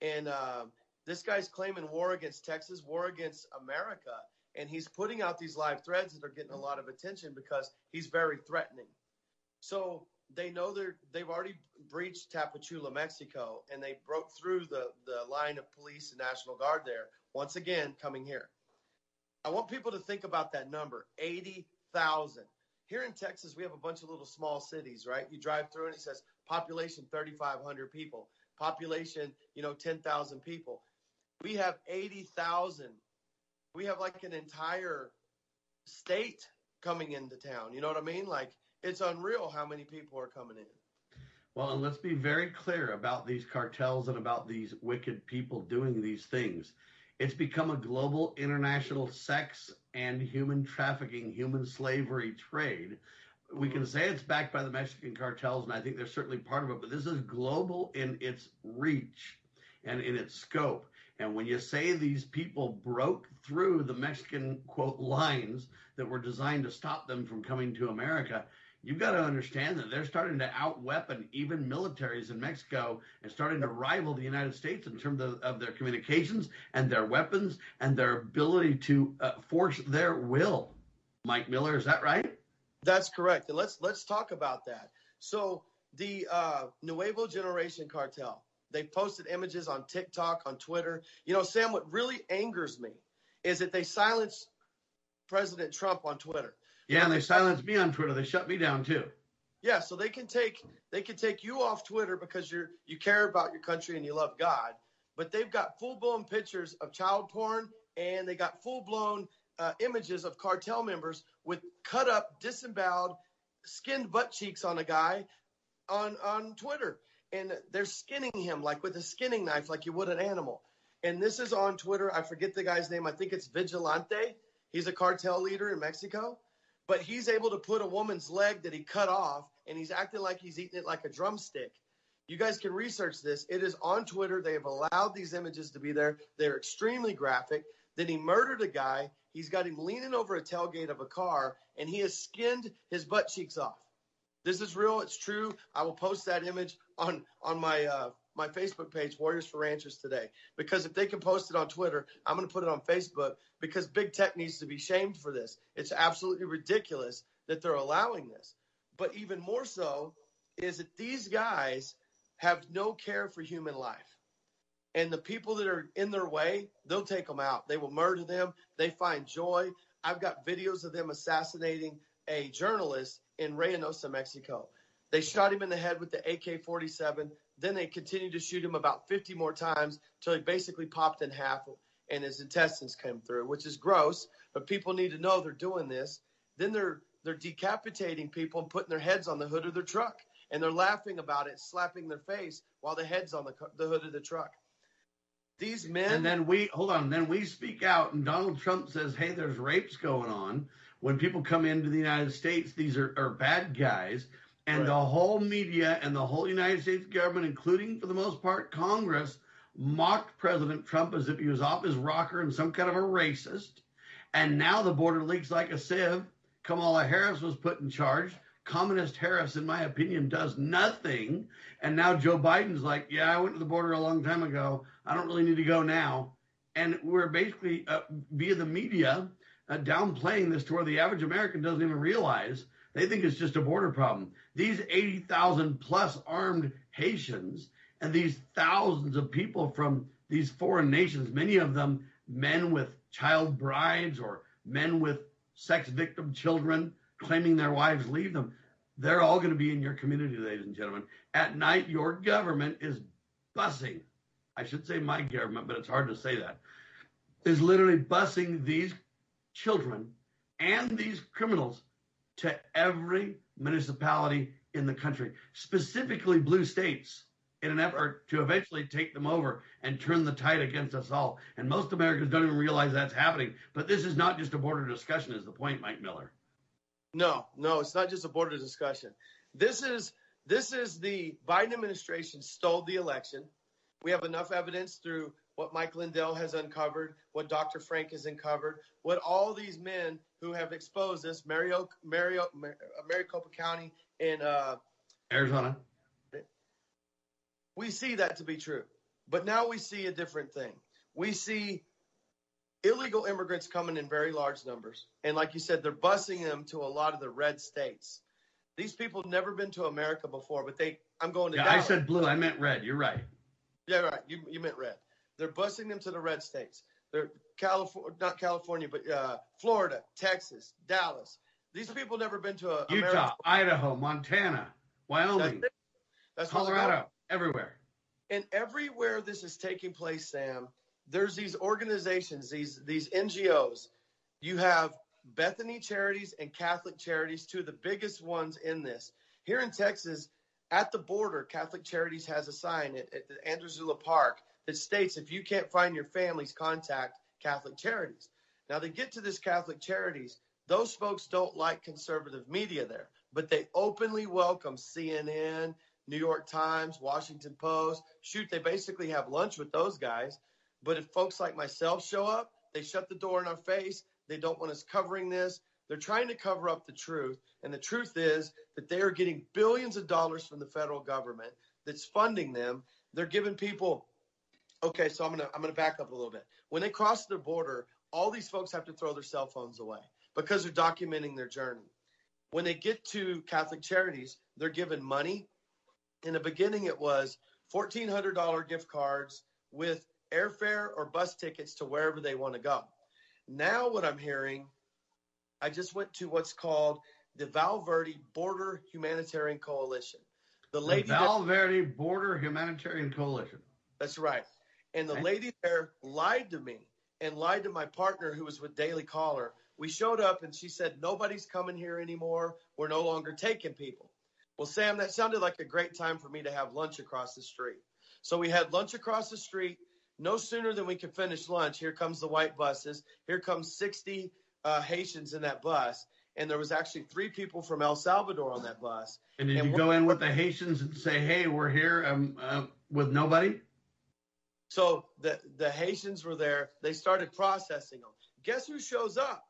and uh, this guy's claiming war against Texas, war against America, and he's putting out these live threads that are getting a lot of attention because he's very threatening. So they know they're they've already breached Tapachula, Mexico, and they broke through the the line of police and National Guard there. Once again, coming here. I want people to think about that number, eighty thousand. Here in Texas, we have a bunch of little small cities, right? You drive through and it says population 3,500 people, population, you know, 10,000 people. We have 80,000 we have like an entire state coming into town. You know what I mean? Like it's unreal how many people are coming in. Well, and let's be very clear about these cartels and about these wicked people doing these things. It's become a global international sex and human trafficking, human slavery trade. We can say it's backed by the Mexican cartels, and I think they're certainly part of it, but this is global in its reach and in its scope. And when you say these people broke through the Mexican quote lines that were designed to stop them from coming to America, you've got to understand that they're starting to outweapon even militaries in Mexico and starting to rival the United States in terms of, of their communications and their weapons and their ability to uh, force their will. Mike Miller, is that right? That's correct. And let's let's talk about that. So the uh, Nuevo Generation Cartel, they posted images on TikTok, on Twitter. You know, Sam, what really angers me is that they silenced President Trump on Twitter. Yeah, and they silenced me on Twitter. They shut me down too. Yeah, so they can take they can take you off Twitter because you're you care about your country and you love God, but they've got full blown pictures of child porn and they got full blown uh, images of cartel members with cut up, disemboweled, skinned butt cheeks on a guy on on Twitter and they're skinning him like with a skinning knife, like you would an animal. And this is on Twitter. I forget the guy's name. I think it's Vigilante. He's a cartel leader in Mexico, but he's able to put a woman's leg that he cut off, and he's acting like he's eating it like a drumstick. You guys can research this. It is on Twitter. They have allowed these images to be there. They're extremely graphic. Then he murdered a guy. He's got him leaning over a tailgate of a car, and he has skinned his butt cheeks off. This is real. It's true. I will post that image on on my uh, my Facebook page, Warriors for Ranchers today, because if they can post it on Twitter, I'm going to put it on Facebook because big tech needs to be shamed for this. It's absolutely ridiculous that they're allowing this. But even more so is that these guys have no care for human life. And the people that are in their way, they'll take them out. They will murder them. They find joy. I've got videos of them assassinating a journalist in Reynosa, Mexico. They shot him in the head with the AK 47. Then they continued to shoot him about 50 more times until he basically popped in half and his intestines came through, which is gross. But people need to know they're doing this. Then they're they're decapitating people and putting their heads on the hood of their truck, and they're laughing about it, slapping their face while the head's on the, the hood of the truck. These men. And then we hold on. Then we speak out, and Donald Trump says, "Hey, there's rapes going on." When people come into the United States, these are, are bad guys. And right. the whole media and the whole United States government, including for the most part Congress, mocked President Trump as if he was off his rocker and some kind of a racist. And now the border leaks like a sieve. Kamala Harris was put in charge. Communist Harris, in my opinion, does nothing. And now Joe Biden's like, yeah, I went to the border a long time ago. I don't really need to go now. And we're basically, uh, via the media, uh, downplaying this to where the average American doesn't even realize. They think it's just a border problem. These 80,000 plus armed Haitians and these thousands of people from these foreign nations, many of them men with child brides or men with sex victim children claiming their wives leave them. They're all going to be in your community, ladies and gentlemen. At night, your government is busing. I should say my government, but it's hard to say that. Is literally busing these children and these criminals to every municipality in the country, specifically blue states, in an effort to eventually take them over and turn the tide against us all. And most Americans don't even realize that's happening. But this is not just a border discussion, is the point, Mike Miller. No, no, it's not just a border discussion. This is this is the Biden administration stole the election. We have enough evidence through what Mike Lindell has uncovered, what Dr. Frank has uncovered, what all these men who have exposed this, Mario, Mario, Maricopa County in uh, Arizona. We see that to be true. But now we see a different thing. We see illegal immigrants coming in very large numbers. And like you said, they're busing them to a lot of the red states. These people have never been to America before, but they, I'm going to Yeah, I said blue. I meant red. You're right. Yeah, right. You, you meant red. They're busing them to the red states. They're California, not California, but uh, Florida, Texas, Dallas. These people never been to a Utah. Idaho, Montana, Wyoming, That's. That's where they're going. Colorado, everywhere. And everywhere this is taking place, Sam, there's these organizations, these these NGOs. You have Bethany Charities and Catholic Charities, two of the biggest ones in this. Here in Texas, at the border, Catholic Charities has a sign at, at the Andrewsville Park that states if you can't find your families, contact Catholic Charities. Now to get to this Catholic Charities. Those folks don't like conservative media there, but they openly welcome CNN, New York Times, Washington Post. Shoot, they basically have lunch with those guys. But if folks like myself show up, they shut the door in our face. They don't want us covering this. They're trying to cover up the truth. And the truth is that they are getting billions of dollars from the federal government that's funding them. They're giving people okay, so I'm gonna I'm gonna back up a little bit. When they cross the border, all these folks have to throw their cell phones away because they're documenting their journey. When they get to Catholic Charities, they're given money. In the beginning, it was $1,400 gift cards with airfare or bus tickets to wherever they want to go. Now, what I'm hearing, I just went to what's called the Val Verde Border Humanitarian Coalition. The The lady that- Val Verde Border Humanitarian Coalition. That's right. And the Okay. lady there lied to me and lied to my partner who was with Daily Caller. We showed up and she said, Nobody's coming here anymore. We're no longer taking people. Well, Sam, that sounded like a great time for me to have lunch across the street. So we had lunch across the street. No sooner than we could finish lunch, here comes the white buses. Here comes 60 uh, Haitians in that bus. And there was actually three people from El Salvador on that bus. And did you go in with the Haitians and say, "Hey, we're here um, uh, with nobody"? So the the Haitians were there. They started processing them. Guess who shows up?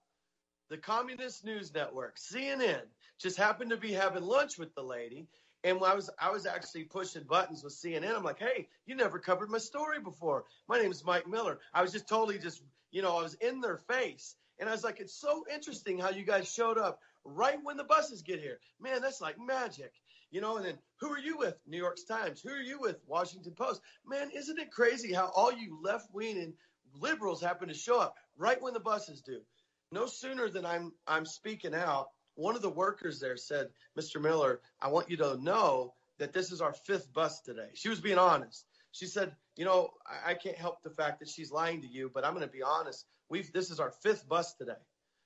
The Communist News Network, CNN, just happened to be having lunch with the lady. And I was I was actually pushing buttons with CNN. I'm like, hey, you never covered my story before. My name is Mike Miller. I was just totally just, you know, I was in their face. And I was like, it's so interesting how you guys showed up right when the buses get here. Man, that's like magic. You know, and then who are you with? New York Times. Who are you with? Washington Post. Man, isn't it crazy how all you left wing and liberals happen to show up right when the buses do? No sooner than I'm I'm speaking out, one of the workers there said, Mr. Miller, I want you to know that this is our fifth bus today. She was being honest. She said, you know, I, I can't help the fact that she's lying to you, but I'm going to be honest. We've this is our fifth bus today.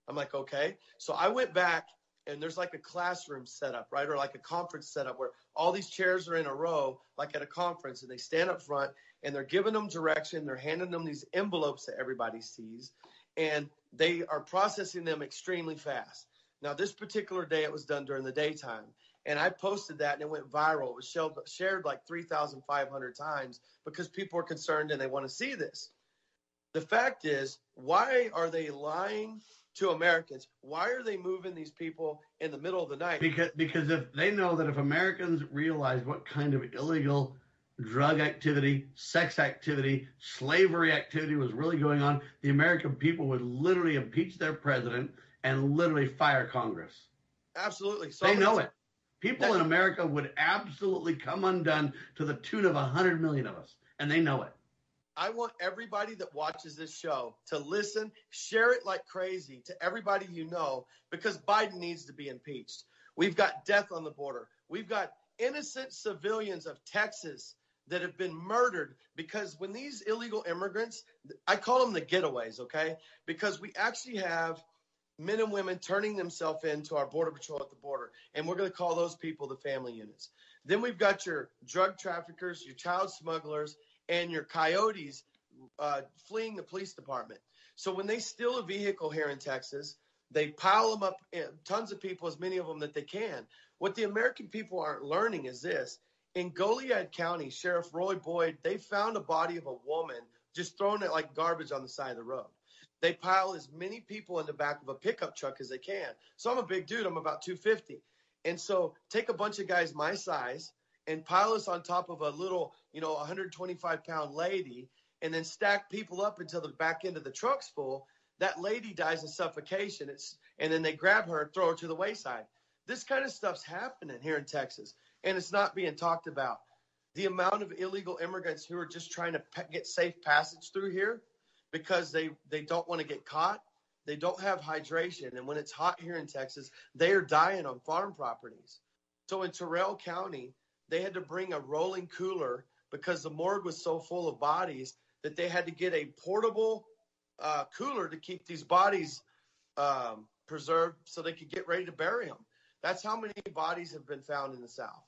I'm like, okay. So I went back and there's like a classroom setup, right? Or like a conference setup where all these chairs are in a row, like at a conference, and they stand up front and they're giving them direction. They're handing them these envelopes that everybody sees, and they are processing them extremely fast. Now, this particular day, it was done during the daytime, and I posted that and it went viral. It was shared, like 3,500 times because people are concerned and they want to see this. The fact is, why are they lying to Americans? Why are they moving these people in the middle of the night? Because because if they know that if Americans realize what kind of illegal drug activity, sex activity, slavery activity was really going on, the American people would literally impeach their president and literally fire Congress. Absolutely. So they know it. People in America would absolutely come undone to the tune of a hundred million of us, and they know it. I want everybody that watches this show to listen, share it like crazy to everybody you know, because Biden needs to be impeached. We've got death on the border. We've got innocent civilians of Texas that have been murdered because when these illegal immigrants, I call them the getaways, okay? Because we actually have men and women turning themselves into our border patrol at the border, and we're going to call those people the family units. Then we've got your drug traffickers, your child smugglers, and your coyotes uh, fleeing the police department. So when they steal a vehicle here in Texas, they pile them up, eh, tons of people, as many of them that they can. What the American people aren't learning is this in Goliad County, Sheriff Roy Boyd, they found a body of a woman just thrown it like garbage on the side of the road. They pile as many people in the back of a pickup truck as they can. So I'm a big dude. I'm about 250. And so take a bunch of guys my size and pile us on top of a little, you know, 125 pound lady and then stack people up until the back end of the truck's full. That lady dies of suffocation. It's, and then they grab her and throw her to the wayside. This kind of stuff's happening here in Texas and it's not being talked about. The amount of illegal immigrants who are just trying to get safe passage through here because they, they don't want to get caught. They don't have hydration. And when it's hot here in Texas, they are dying on farm properties. So in Terrell County, they had to bring a rolling cooler because the morgue was so full of bodies that they had to get a portable uh, cooler to keep these bodies um, preserved so they could get ready to bury them. That's how many bodies have been found in the South.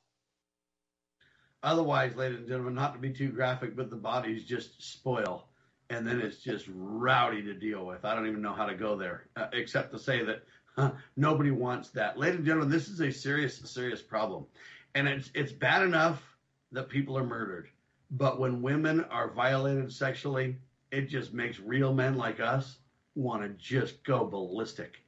Otherwise, ladies and gentlemen, not to be too graphic, but the bodies just spoil. And then it's just rowdy to deal with. I don't even know how to go there, uh, except to say that nobody wants that. Ladies and gentlemen, this is a serious, serious problem. And it's, it's bad enough that people are murdered. But when women are violated sexually, it just makes real men like us want to just go ballistic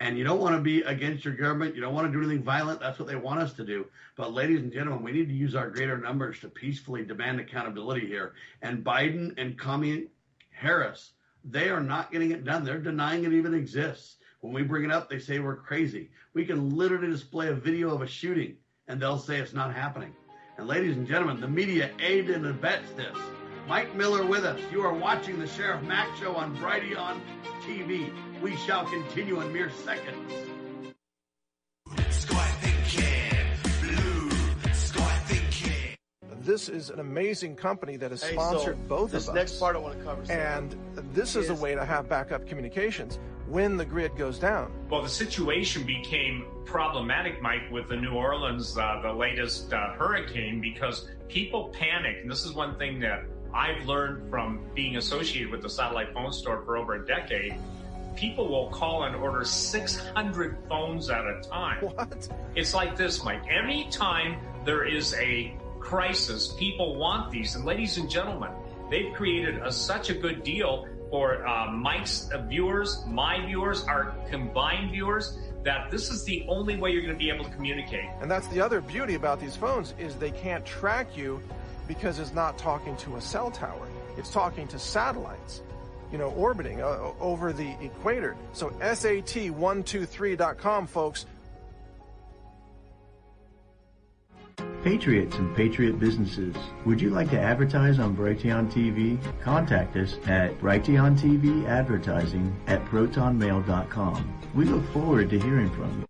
and you don't want to be against your government. You don't want to do anything violent. That's what they want us to do. But, ladies and gentlemen, we need to use our greater numbers to peacefully demand accountability here. And Biden and Kamala Harris, they are not getting it done. They're denying it even exists. When we bring it up, they say we're crazy. We can literally display a video of a shooting, and they'll say it's not happening. And, ladies and gentlemen, the media aid and abets this. Mike Miller with us. You are watching the Sheriff Mack Show on Brighteon TV. We shall continue in mere seconds. This is an amazing company that has Hey, sponsored so both of us. This next part I want to cover. And this is a way to have backup communications when the grid goes down. Well, the situation became problematic, Mike, with the New Orleans, uh, the latest uh, hurricane, because people panic. And this is one thing that I've learned from being associated with the satellite phone store for over a decade. People will call and order 600 phones at a time. What? It's like this, Mike. Anytime there is a crisis, people want these. And ladies and gentlemen, they've created a, such a good deal for uh, Mike's uh, viewers, my viewers, our combined viewers, that this is the only way you're going to be able to communicate. And that's the other beauty about these phones is they can't track you because it's not talking to a cell tower. It's talking to satellites, you know, orbiting uh, over the equator. So SAT123.com, folks. Patriots and Patriot businesses, would you like to advertise on Brighteon TV? Contact us at Brighteon TV Advertising at protonmail.com. We look forward to hearing from you.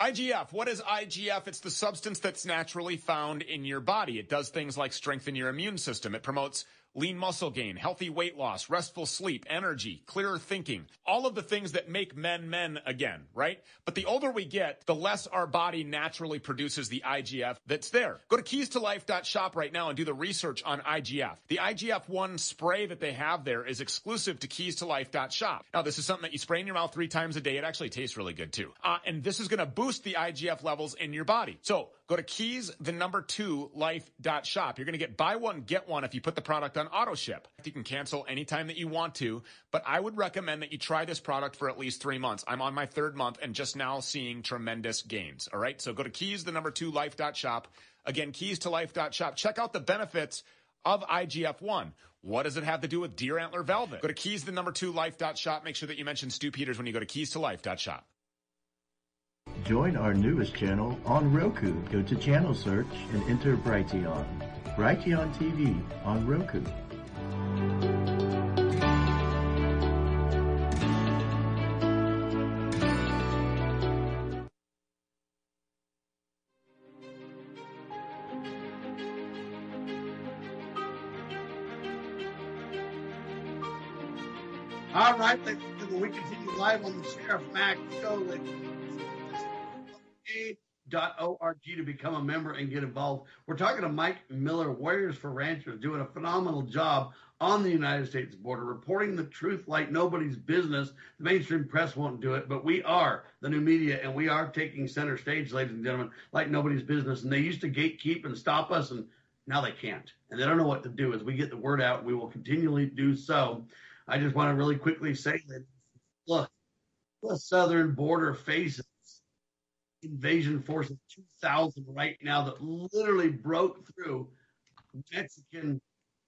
IGF. What is IGF? It's the substance that's naturally found in your body. It does things like strengthen your immune system. It promotes lean muscle gain, healthy weight loss, restful sleep, energy, clearer thinking, all of the things that make men men again, right? But the older we get, the less our body naturally produces the IGF that's there. Go to keystolife.shop right now and do the research on IGF. The IGF-1 spray that they have there is exclusive to keystolife.shop. Now, this is something that you spray in your mouth three times a day. It actually tastes really good too. Uh, and this is going to boost the IGF levels in your body. So go to keys, the number two, life.shop. You're going to get buy one, get one if you put the product on auto ship. You can cancel anytime that you want to, but I would recommend that you try this product for at least three months. I'm on my third month and just now seeing tremendous gains. All right. So go to keys, the number two, life.shop. Again, keys to life.shop. Check out the benefits of IGF-1. What does it have to do with deer antler velvet? Go to keys, the number two, life.shop. Make sure that you mention Stu Peters when you go to keys to life.shop. Join our newest channel on Roku. Go to channel search and enter Brighteon. Brighteon TV on Roku. All right, we continue live on the Sheriff Mack show. A.org to become a member and get involved. We're talking to Mike Miller, Warriors for Ranchers, doing a phenomenal job on the United States border, reporting the truth like nobody's business. The mainstream press won't do it, but we are the new media, and we are taking center stage, ladies and gentlemen, like nobody's business. And they used to gatekeep and stop us, and now they can't. And they don't know what to do. As we get the word out, we will continually do so. I just want to really quickly say that look, the southern border faces invasion force of 2,000 right now that literally broke through Mexican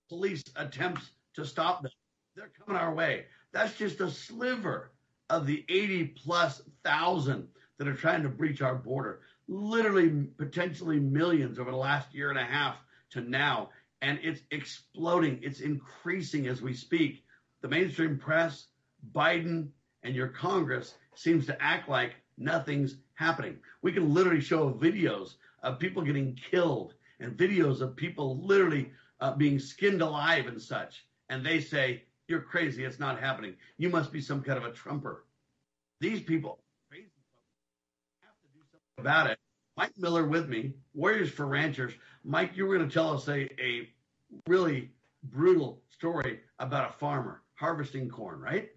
police attempts to stop them. They're coming our way. That's just a sliver of the 80 plus thousand that are trying to breach our border. Literally, potentially millions over the last year and a half to now. And it's exploding. It's increasing as we speak. The mainstream press, Biden, and your Congress seems to act like nothing's happening. We can literally show videos of people getting killed and videos of people literally uh, being skinned alive and such. And they say, You're crazy. It's not happening. You must be some kind of a trumper. These people, crazy have to do something about it. Mike Miller with me, Warriors for Ranchers. Mike, you were going to tell us a, a really brutal story about a farmer harvesting corn, right?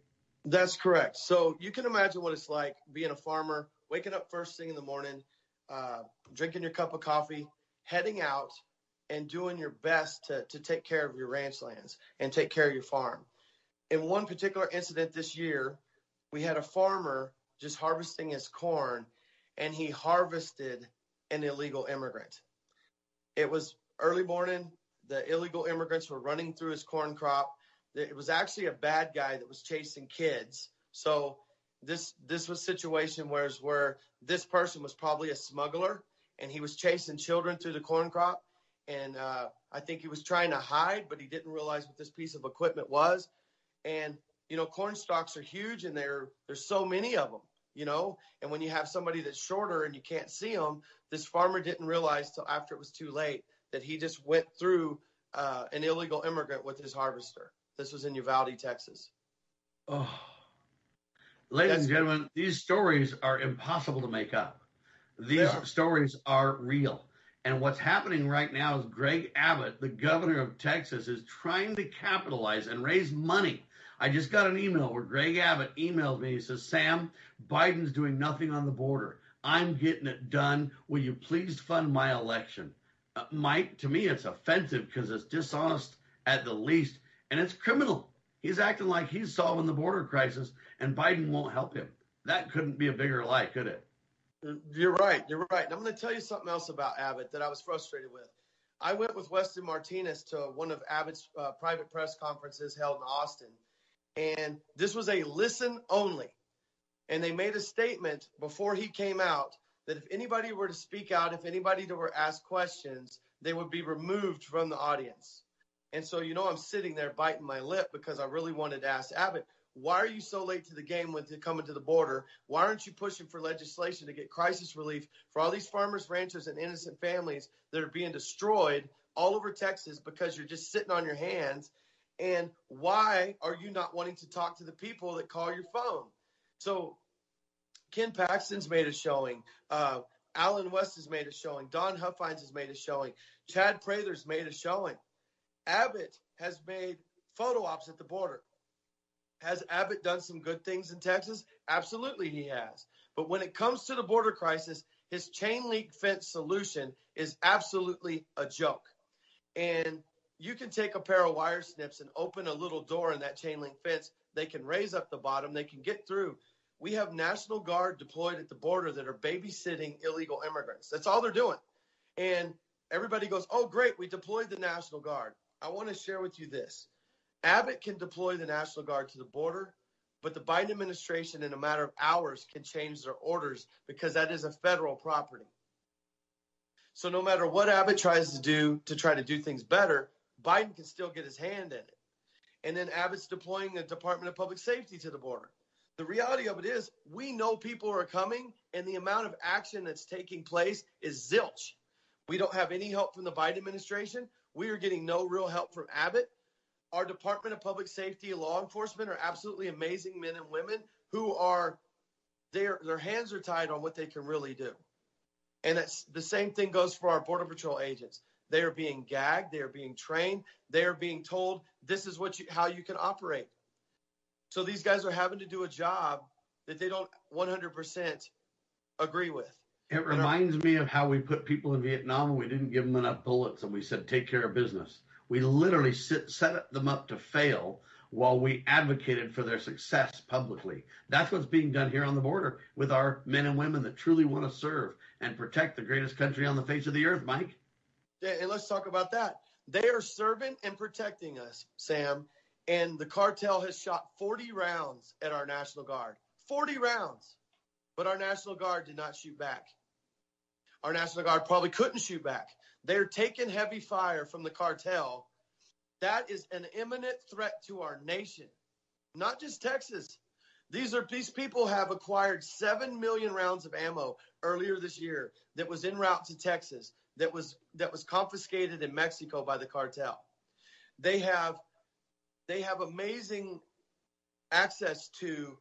That's correct. So you can imagine what it's like being a farmer, waking up first thing in the morning, uh, drinking your cup of coffee, heading out and doing your best to, to take care of your ranch lands and take care of your farm. In one particular incident this year, we had a farmer just harvesting his corn and he harvested an illegal immigrant. It was early morning. The illegal immigrants were running through his corn crop it was actually a bad guy that was chasing kids. So this this was situation where where this person was probably a smuggler and he was chasing children through the corn crop and uh, I think he was trying to hide, but he didn't realize what this piece of equipment was. And you know, corn stalks are huge, and there there's so many of them. You know, and when you have somebody that's shorter and you can't see them, this farmer didn't realize till after it was too late that he just went through uh, an illegal immigrant with his harvester. This was in Uvalde, Texas. Oh, ladies That's and gentlemen, these stories are impossible to make up. These are. stories are real. And what's happening right now is Greg Abbott, the governor of Texas, is trying to capitalize and raise money. I just got an email where Greg Abbott emailed me. He says, Sam, Biden's doing nothing on the border. I'm getting it done. Will you please fund my election? Uh, Mike, to me, it's offensive because it's dishonest at the least and it's criminal. He's acting like he's solving the border crisis, and Biden won't help him. That couldn't be a bigger lie, could it? You're right. You're right. And I'm going to tell you something else about Abbott that I was frustrated with. I went with Weston Martinez to one of Abbott's uh, private press conferences held in Austin, and this was a listen only. And they made a statement before he came out that if anybody were to speak out, if anybody were to ask questions, they would be removed from the audience. And so, you know, I'm sitting there biting my lip because I really wanted to ask Abbott, why are you so late to the game when coming to the border? Why aren't you pushing for legislation to get crisis relief for all these farmers, ranchers, and innocent families that are being destroyed all over Texas because you're just sitting on your hands? And why are you not wanting to talk to the people that call your phone? So, Ken Paxton's made a showing. Uh, Allen West has made a showing. Don Huffines has made a showing. Chad Prather's made a showing. Abbott has made photo ops at the border. Has Abbott done some good things in Texas? Absolutely, he has. But when it comes to the border crisis, his chain link fence solution is absolutely a joke. And you can take a pair of wire snips and open a little door in that chain link fence. They can raise up the bottom, they can get through. We have National Guard deployed at the border that are babysitting illegal immigrants. That's all they're doing. And everybody goes, oh, great, we deployed the National Guard. I want to share with you this. Abbott can deploy the National Guard to the border, but the Biden administration, in a matter of hours, can change their orders because that is a federal property. So no matter what Abbott tries to do to try to do things better, Biden can still get his hand in it. And then Abbott's deploying the Department of Public Safety to the border. The reality of it is, we know people are coming, and the amount of action that's taking place is zilch. We don't have any help from the Biden administration. We are getting no real help from Abbott. our Department of Public Safety and law enforcement are absolutely amazing men and women who are their their hands are tied on what they can really do. And it's the same thing goes for our Border Patrol agents. They are being gagged, they are being trained, they are being told this is what you how you can operate. So these guys are having to do a job that they don't 100% agree with. It reminds me of how we put people in Vietnam and we didn't give them enough bullets and we said, take care of business. We literally sit, set them up to fail while we advocated for their success publicly. That's what's being done here on the border with our men and women that truly want to serve and protect the greatest country on the face of the earth, Mike. Yeah, and let's talk about that. They are serving and protecting us, Sam. And the cartel has shot 40 rounds at our National Guard. 40 rounds. But our National Guard did not shoot back. Our National Guard probably couldn't shoot back. They're taking heavy fire from the cartel. That is an imminent threat to our nation, not just Texas. These are these people have acquired seven million rounds of ammo earlier this year that was en route to Texas that was that was confiscated in Mexico by the cartel. They have they have amazing access to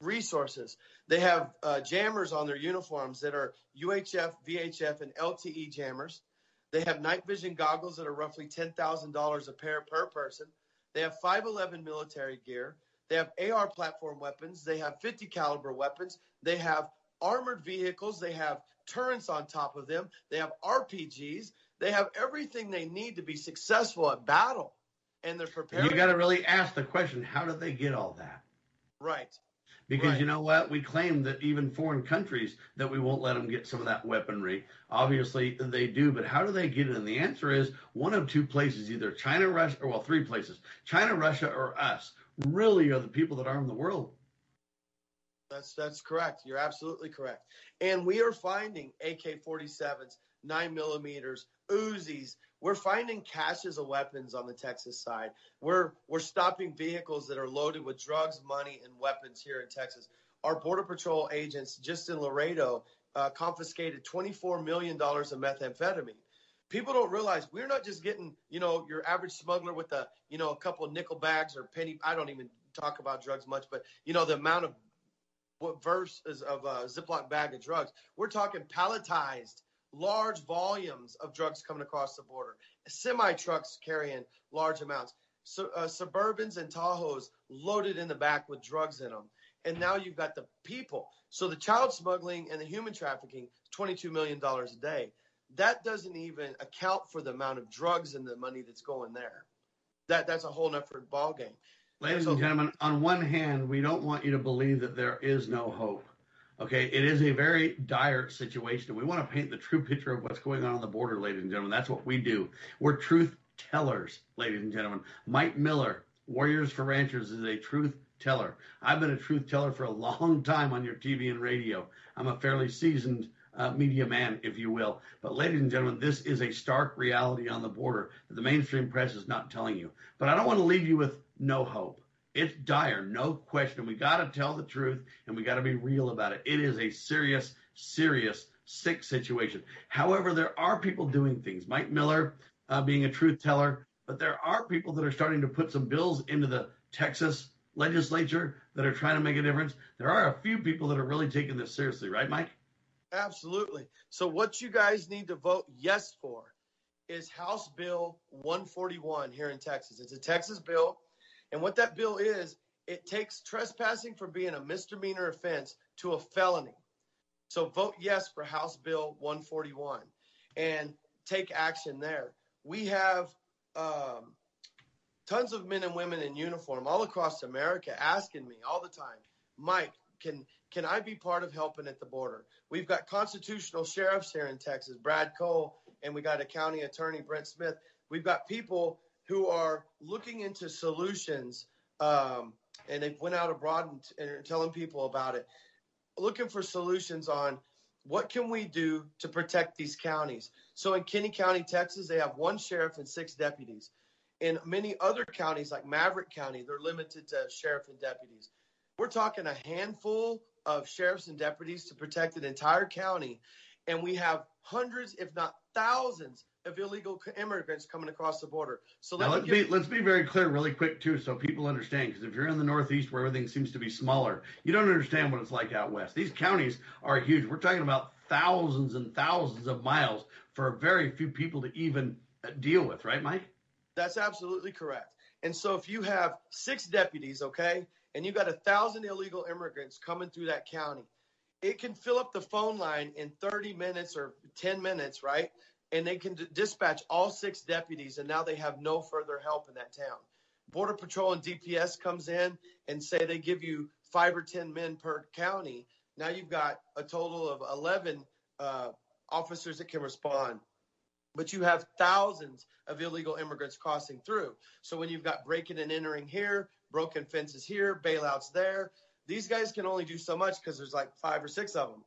resources. They have uh, jammers on their uniforms that are UHF, VHF, and LTE jammers. They have night vision goggles that are roughly $10,000 a pair per person. They have 511 military gear. They have AR platform weapons. They have 50 caliber weapons. They have armored vehicles. They have turrets on top of them. They have RPGs. They have everything they need to be successful at battle. And they're prepared. You got to really ask the question how do they get all that? Right. Because Right. you know what? We claim that even foreign countries that we won't let them get some of that weaponry. Obviously, they do, but how do they get it? And the answer is one of two places: either China, Russia, or well, three places: China, Russia, or us. Really, are the people that arm the world. That's that's correct. You're absolutely correct. And we are finding AK-47s, nine millimeters, Uzis. We're finding caches of weapons on the Texas side. We're we're stopping vehicles that are loaded with drugs, money, and weapons here in Texas. Our border patrol agents just in Laredo uh, confiscated 24 million dollars of methamphetamine. People don't realize we're not just getting, you know, your average smuggler with a, you know, a couple nickel bags or penny. I don't even talk about drugs much, but you know the amount of what verse is of a Ziploc bag of drugs. We're talking palletized, large volumes of drugs coming across the border. Semi trucks carrying large amounts. So, uh, Suburbans and Tahoes loaded in the back with drugs in them. And now you've got the people. So the child smuggling and the human trafficking, $22 million a day. That doesn't even account for the amount of drugs and the money that's going there. That that's a whole different ballgame. Ladies and gentlemen, on one hand, we don't want you to believe that there is no hope. Okay, it is a very dire situation. We want to paint the true picture of what's going on on the border, ladies and gentlemen. That's what we do. We're truth tellers, ladies and gentlemen. Mike Miller, Warriors for Ranchers, is a truth teller. I've been a truth teller for a long time on your TV and radio. I'm a fairly seasoned uh, media man, if you will. But, ladies and gentlemen, this is a stark reality on the border that the mainstream press is not telling you. But I don't want to leave you with no hope. It's dire, no question. We got to tell the truth and we got to be real about it. It is a serious, serious, sick situation. However, there are people doing things. Mike Miller uh, being a truth teller, but there are people that are starting to put some bills into the Texas legislature that are trying to make a difference. There are a few people that are really taking this seriously, right, Mike? Absolutely. So what you guys need to vote yes for is House Bill 141 here in Texas. It's a Texas bill, and what that bill is, it takes trespassing from being a misdemeanor offense to a felony. So vote yes for House Bill 141 and take action there. We have um, tons of men and women in uniform all across America asking me all the time, Mike, can can I be part of helping at the border? We've got constitutional sheriffs here in Texas, Brad Coe, and we got a county attorney, Brent Smith. We've got people who are looking into solutions, um, and they've went out abroad and, and are telling people about it, looking for solutions on what can we do to protect these counties. So in Kinney County, Texas, they have one sheriff and six deputies. In many other counties, like Maverick County, they're limited to sheriff and deputies. We're talking a handful of sheriffs and deputies to protect an entire county, and we have hundreds, if not thousands, of illegal immigrants coming across the border. So Now, let let's me be let's be very clear, really quick too, so people understand. Because if you're in the Northeast where everything seems to be smaller, you don't understand what it's like out west. These counties are huge. We're talking about thousands and thousands of miles for very few people to even uh, deal with, right, Mike? That's absolutely correct. And so if you have six deputies, okay, and you got a thousand illegal immigrants coming through that county, it can fill up the phone line in 30 minutes or 10 minutes, right? And they can dispatch all six deputies, and now they have no further help in that town. Border Patrol and DPS comes in and say they give you five or 10 men per county. Now you've got a total of 11 uh, officers that can respond but you have thousands of illegal immigrants crossing through. So when you've got breaking and entering here, broken fences here, bailouts there, these guys can only do so much because there's like five or six of them.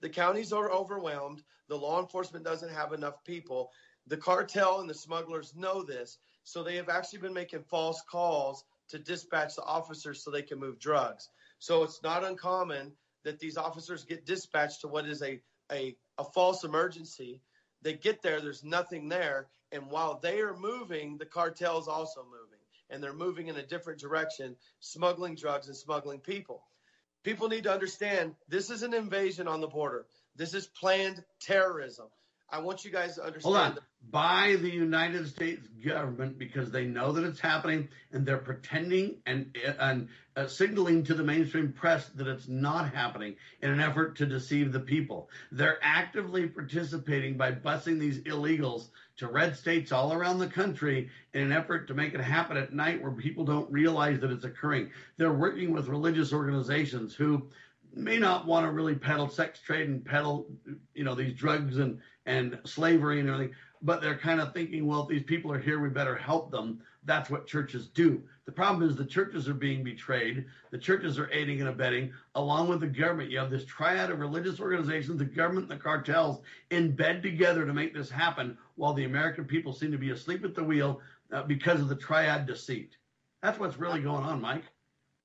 The counties are overwhelmed. The law enforcement doesn't have enough people. The cartel and the smugglers know this. So they have actually been making false calls to dispatch the officers so they can move drugs. So it's not uncommon that these officers get dispatched to what is a, a, a false emergency. They get there, there's nothing there. And while they are moving, the cartel is also moving. And they're moving in a different direction, smuggling drugs and smuggling people. People need to understand this is an invasion on the border. This is planned terrorism. I want you guys to understand. Hold on. By the United States government because they know that it's happening and they're pretending and and uh, signaling to the mainstream press that it's not happening in an effort to deceive the people. They're actively participating by busing these illegals to red states all around the country in an effort to make it happen at night where people don't realize that it's occurring. They're working with religious organizations who may not want to really peddle sex trade and peddle, you know, these drugs and and slavery and everything, but they're kind of thinking, well, if these people are here, we better help them. That's what churches do. The problem is the churches are being betrayed. The churches are aiding and abetting, along with the government. You have this triad of religious organizations, the government, the cartels in bed together to make this happen, while the American people seem to be asleep at the wheel uh, because of the triad deceit. That's what's really going on, Mike.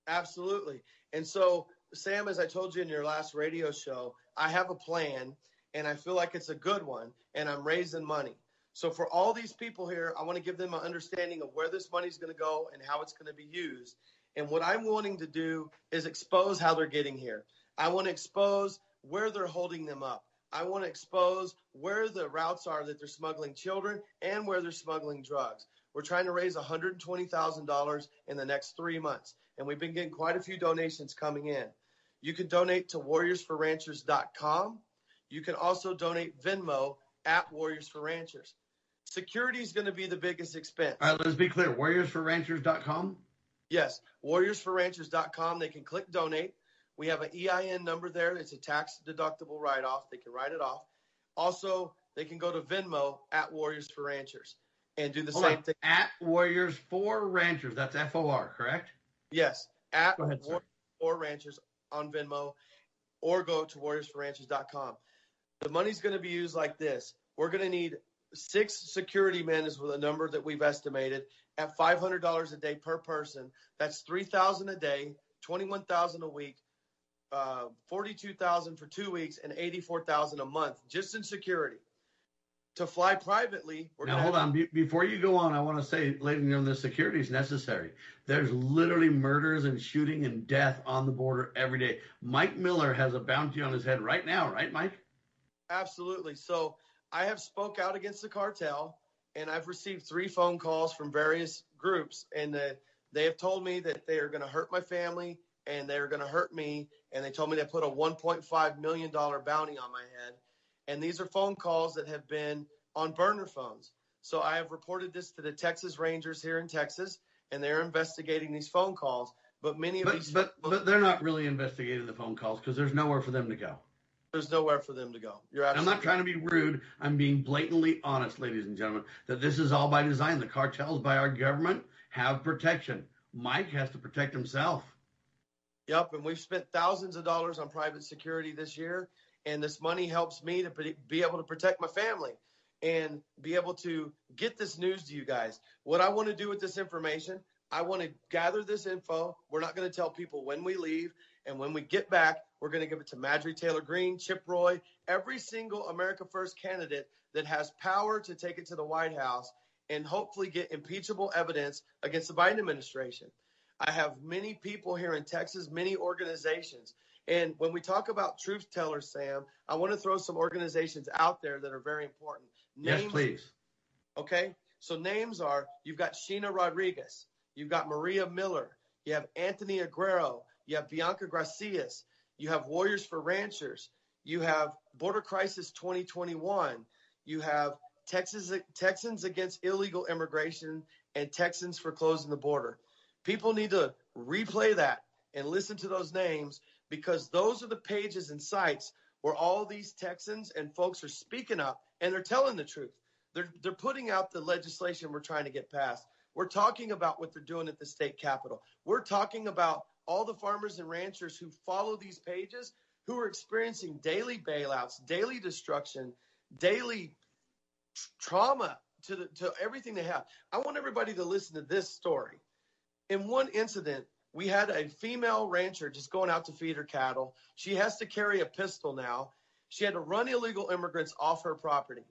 Absolutely. And so, Sam, as I told you in your last radio show, I have a plan and I feel like it's a good one and I'm raising money. So for all these people here, I want to give them an understanding of where this money is going to go and how it's going to be used. And what I'm wanting to do is expose how they're getting here. I want to expose where they're holding them up. I want to expose where the routes are that they're smuggling children and where they're smuggling drugs. We're trying to raise $120,000 in the next three months. And we've been getting quite a few donations coming in. You can donate to warriorsforranchers.com. You can also donate Venmo at Warriors for Ranchers. Security is going to be the biggest expense. All right, let's be clear. WarriorsForRanchers.com. Yes, warriorsforranchers.com. They can click donate. We have an EIN number there. It's a tax deductible write off. They can write it off. Also, they can go to Venmo at Warriors for Ranchers and do the Hold same on. thing. At Warriors for Ranchers. That's F O R, correct? Yes, at Go ahead. Warriors for Ranchers on Venmo or go to warriorsforranchers.com. The money's going to be used like this. We're going to need six security men is the number that we've estimated at $500 a day per person. That's 3000 a day, 21000 a week, uh, 42000 for two weeks, and 84000 a month just in security. To fly privately, we're Now hold on. Be- before you go on, I want to say, ladies and gentlemen, the security is necessary. There's literally murders and shooting and death on the border every day. Mike Miller has a bounty on his head right now, right, Mike? Absolutely. So I have spoke out against the cartel, and I've received three phone calls from various groups, and uh, they have told me that they are going to hurt my family and they are going to hurt me, and they told me they put a 1.5 million dollar bounty on my head, and these are phone calls that have been on burner phones. So I have reported this to the Texas Rangers here in Texas, and they're investigating these phone calls. But many of But these but but they're not really investigating the phone calls because there's nowhere for them to go. there's nowhere for them to go. You're I'm not trying to be rude. I'm being blatantly honest, ladies and gentlemen, that this is all by design. The cartels by our government have protection. Mike has to protect himself. Yep, and we've spent thousands of dollars on private security this year, and this money helps me to be- able to protect my family and be able to get this news to you guys. What I want to do with this information, I want to gather this info. We're not going to tell people when we leave, and when we get back, we're going to give it to Marjorie Taylor Greene, Chip Roy, every single America First candidate that has power to take it to the White House and hopefully get impeachable evidence against the Biden administration. I have many people here in Texas, many organizations. And when we talk about truth tellers, Sam, I want to throw some organizations out there that are very important. Names, yes, please. Okay. So names are you've got Sheena Rodriguez, you've got Maria Miller, you have Anthony Aguero, you have Bianca Gracias, you have Warriors for Ranchers, you have Border Crisis 2021, you have Texas Texans against illegal immigration and Texans for closing the border. People need to replay that and listen to those names because those are the pages and sites where all these Texans and folks are speaking up and they're telling the truth. They're they're putting out the legislation we're trying to get passed. We're talking about what they're doing at the state capitol. We're talking about all the farmers and ranchers who follow these pages who are experiencing daily bailouts, daily destruction, daily trauma to the, to everything they have. I want everybody to listen to this story. In one incident, we had a female rancher just going out to feed her cattle. She has to carry a pistol now. She had to run illegal immigrants off her property.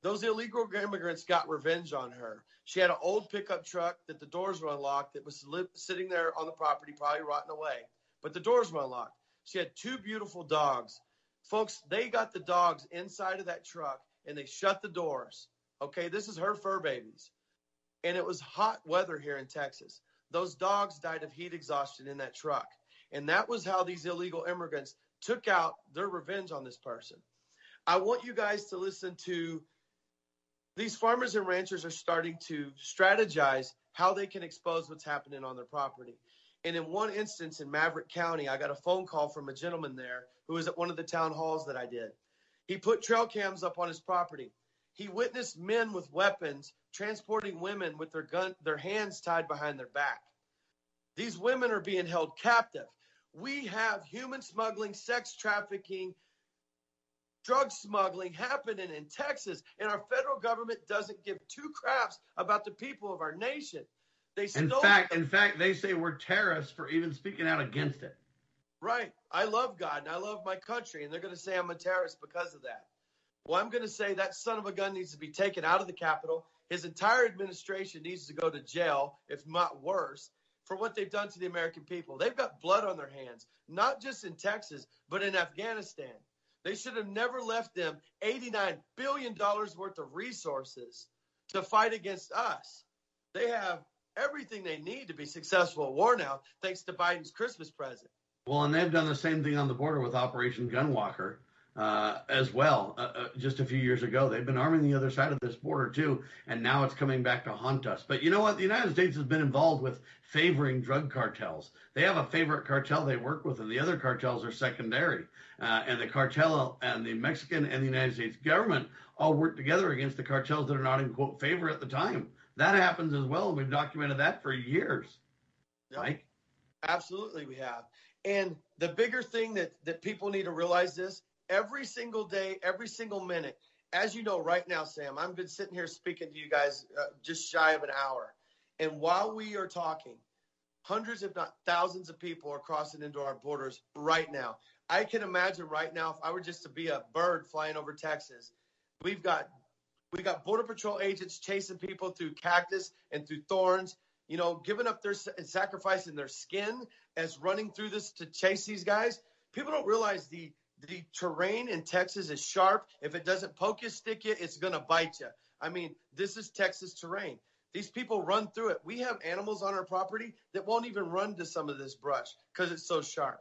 Those illegal immigrants got revenge on her. She had an old pickup truck that the doors were unlocked that was sitting there on the property, probably rotting away, but the doors were unlocked. She had two beautiful dogs. Folks, they got the dogs inside of that truck and they shut the doors. Okay, this is her fur babies. And it was hot weather here in Texas. Those dogs died of heat exhaustion in that truck. And that was how these illegal immigrants took out their revenge on this person. I want you guys to listen to these farmers and ranchers are starting to strategize how they can expose what's happening on their property. And in one instance in Maverick County, I got a phone call from a gentleman there who was at one of the town halls that I did. He put trail cams up on his property. He witnessed men with weapons transporting women with their gun, their hands tied behind their back. These women are being held captive. We have human smuggling, sex trafficking, drug smuggling happening in Texas, and our federal government doesn't give two craps about the people of our nation. They in fact, in fact, they say we're terrorists for even speaking out against it. Right. I love God and I love my country, and they're going to say I'm a terrorist because of that. Well, I'm going to say that son of a gun needs to be taken out of the Capitol. His entire administration needs to go to jail, if not worse, for what they've done to the American people. They've got blood on their hands, not just in Texas, but in Afghanistan. They should have never left them $89 billion worth of resources to fight against us. They have everything they need to be successful at war now, thanks to Biden's Christmas present. Well, and they've done the same thing on the border with Operation Gunwalker uh, as well. Uh, uh, just a few years ago, they've been arming the other side of this border too, and now it's coming back to haunt us. But you know what? The United States has been involved with favoring drug cartels. They have a favorite cartel they work with, and the other cartels are secondary. Uh, and the cartel and the Mexican and the United States government all work together against the cartels that are not in quote favor at the time. That happens as well, and we've documented that for years. Yep. Mike? Absolutely, we have. And the bigger thing that, that people need to realize this every single day, every single minute, as you know right now, Sam, I've been sitting here speaking to you guys uh, just shy of an hour. And while we are talking, hundreds, if not thousands of people are crossing into our borders right now. I can imagine right now if I were just to be a bird flying over Texas, we've got we got border patrol agents chasing people through cactus and through thorns you know, giving up their sacrificing their skin as running through this to chase these guys. People don't realize the the terrain in Texas is sharp. If it doesn't poke you, stick you, it's gonna bite you. I mean, this is Texas terrain. These people run through it. We have animals on our property that won't even run to some of this brush because it's so sharp.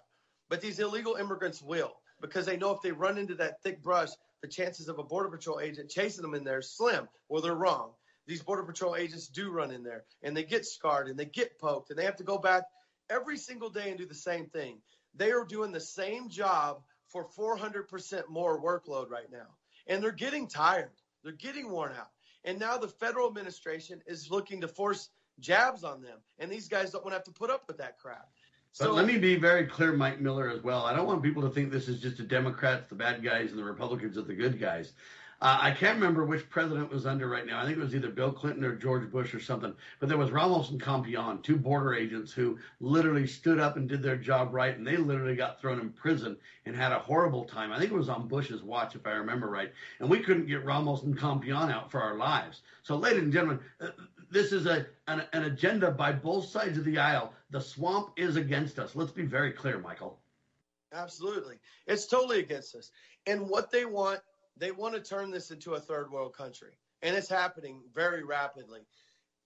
But these illegal immigrants will because they know if they run into that thick brush, the chances of a border patrol agent chasing them in there is slim. Well, they're wrong these border patrol agents do run in there and they get scarred and they get poked and they have to go back every single day and do the same thing. They are doing the same job for 400% more workload right now. And they're getting tired. They're getting worn out. And now the federal administration is looking to force jabs on them. And these guys don't want to have to put up with that crap. But so, let me be very clear, Mike Miller, as well. I don't want people to think this is just the Democrats, the bad guys, and the Republicans are the good guys. Uh, I can't remember which president was under right now. I think it was either Bill Clinton or George Bush or something. But there was Ramos and Compean, two border agents who literally stood up and did their job right, and they literally got thrown in prison and had a horrible time. I think it was on Bush's watch, if I remember right. And we couldn't get Ramos and Compean out for our lives. So, ladies and gentlemen, uh, this is a an, an agenda by both sides of the aisle. The swamp is against us. Let's be very clear, Michael. Absolutely. It's totally against us. And what they want, they want to turn this into a third world country. And it's happening very rapidly.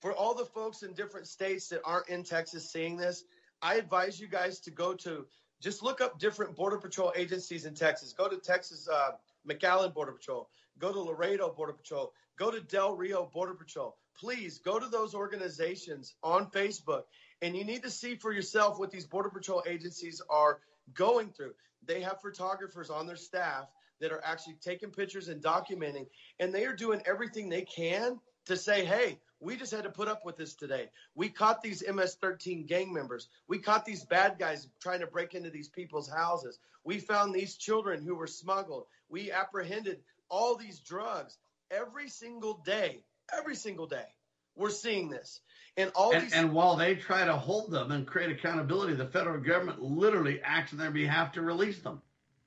For all the folks in different states that aren't in Texas seeing this, I advise you guys to go to just look up different Border Patrol agencies in Texas. Go to Texas uh, McAllen Border Patrol. Go to Laredo Border Patrol. Go to Del Rio Border Patrol. Please go to those organizations on Facebook. And you need to see for yourself what these Border Patrol agencies are going through. They have photographers on their staff that are actually taking pictures and documenting, and they are doing everything they can to say, hey, we just had to put up with this today. We caught these MS 13 gang members. We caught these bad guys trying to break into these people's houses. We found these children who were smuggled. We apprehended all these drugs every single day, every single day. We're seeing this. And all and, these and while they try to hold them and create accountability, the federal government literally acts on their behalf to release them.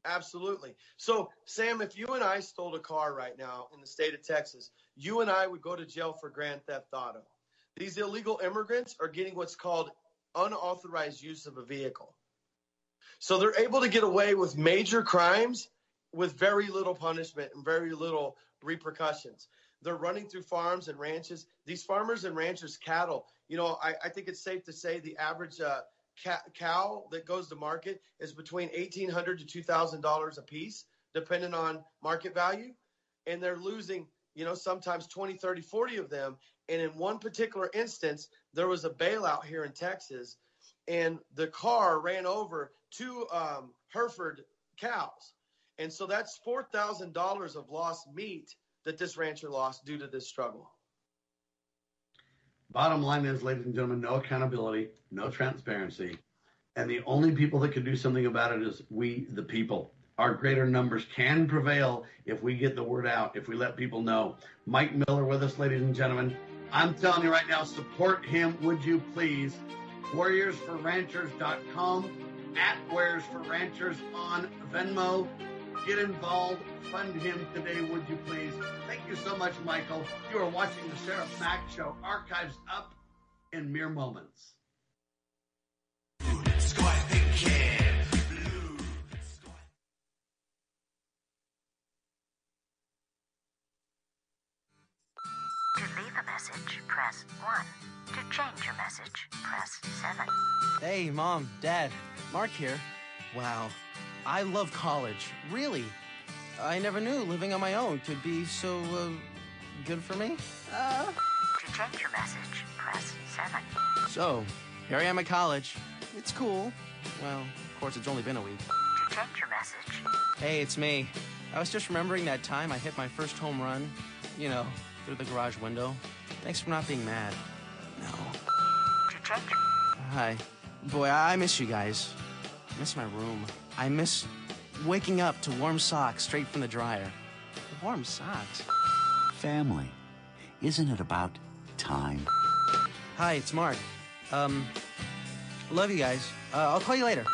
Absolutely. So, Sam, if you and I stole a car right now in the state of Texas, you and I would go to jail for grand theft auto. These illegal immigrants are getting what's called unauthorized use of a vehicle. So they're able to get away with major crimes with very little punishment and very little repercussions. They're running through farms and ranches. These farmers and ranchers' cattle, you know, I, I think it's safe to say the average uh, cow that goes to market is between 1,800 to $2,000 a piece, depending on market value. And they're losing, you know, sometimes 20, 30, 40 of them. And in one particular instance, there was a bailout here in Texas, and the car ran over two um, Hereford cows. And so that's $4,000 of lost meat that this rancher lost due to this struggle. Bottom line is, ladies and gentlemen, no accountability, no transparency. And the only people that can do something about it is we, the people. Our greater numbers can prevail if we get the word out, if we let people know. Mike Miller with us, ladies and gentlemen. I'm telling you right now, support him, would you please? WarriorsForRanchers.com, at Warriors for Ranchers on Venmo. Get involved, fund him today, would you please? Thank you so much, Michael. You are watching the Sheriff Mack Show. Archives up in mere moments. To leave a message, press 1. To change your message, press 7. Hey, Mom, Dad, Mark here. Wow, I love college. Really. I never knew living on my own could be so uh, good for me. Uh. To change your message, press 7. So, here I am at college. It's cool. Well, of course, it's only been a week. To change your message, Hey, it's me. I was just remembering that time I hit my first home run, you know, through the garage window. Thanks for not being mad. No. to change Hi. Boy, I miss you guys. I miss my room. I miss waking up to warm socks straight from the dryer. Warm socks. Family. Isn't it about time? Hi, it's Mark. Um, love you guys. Uh, I'll call you later.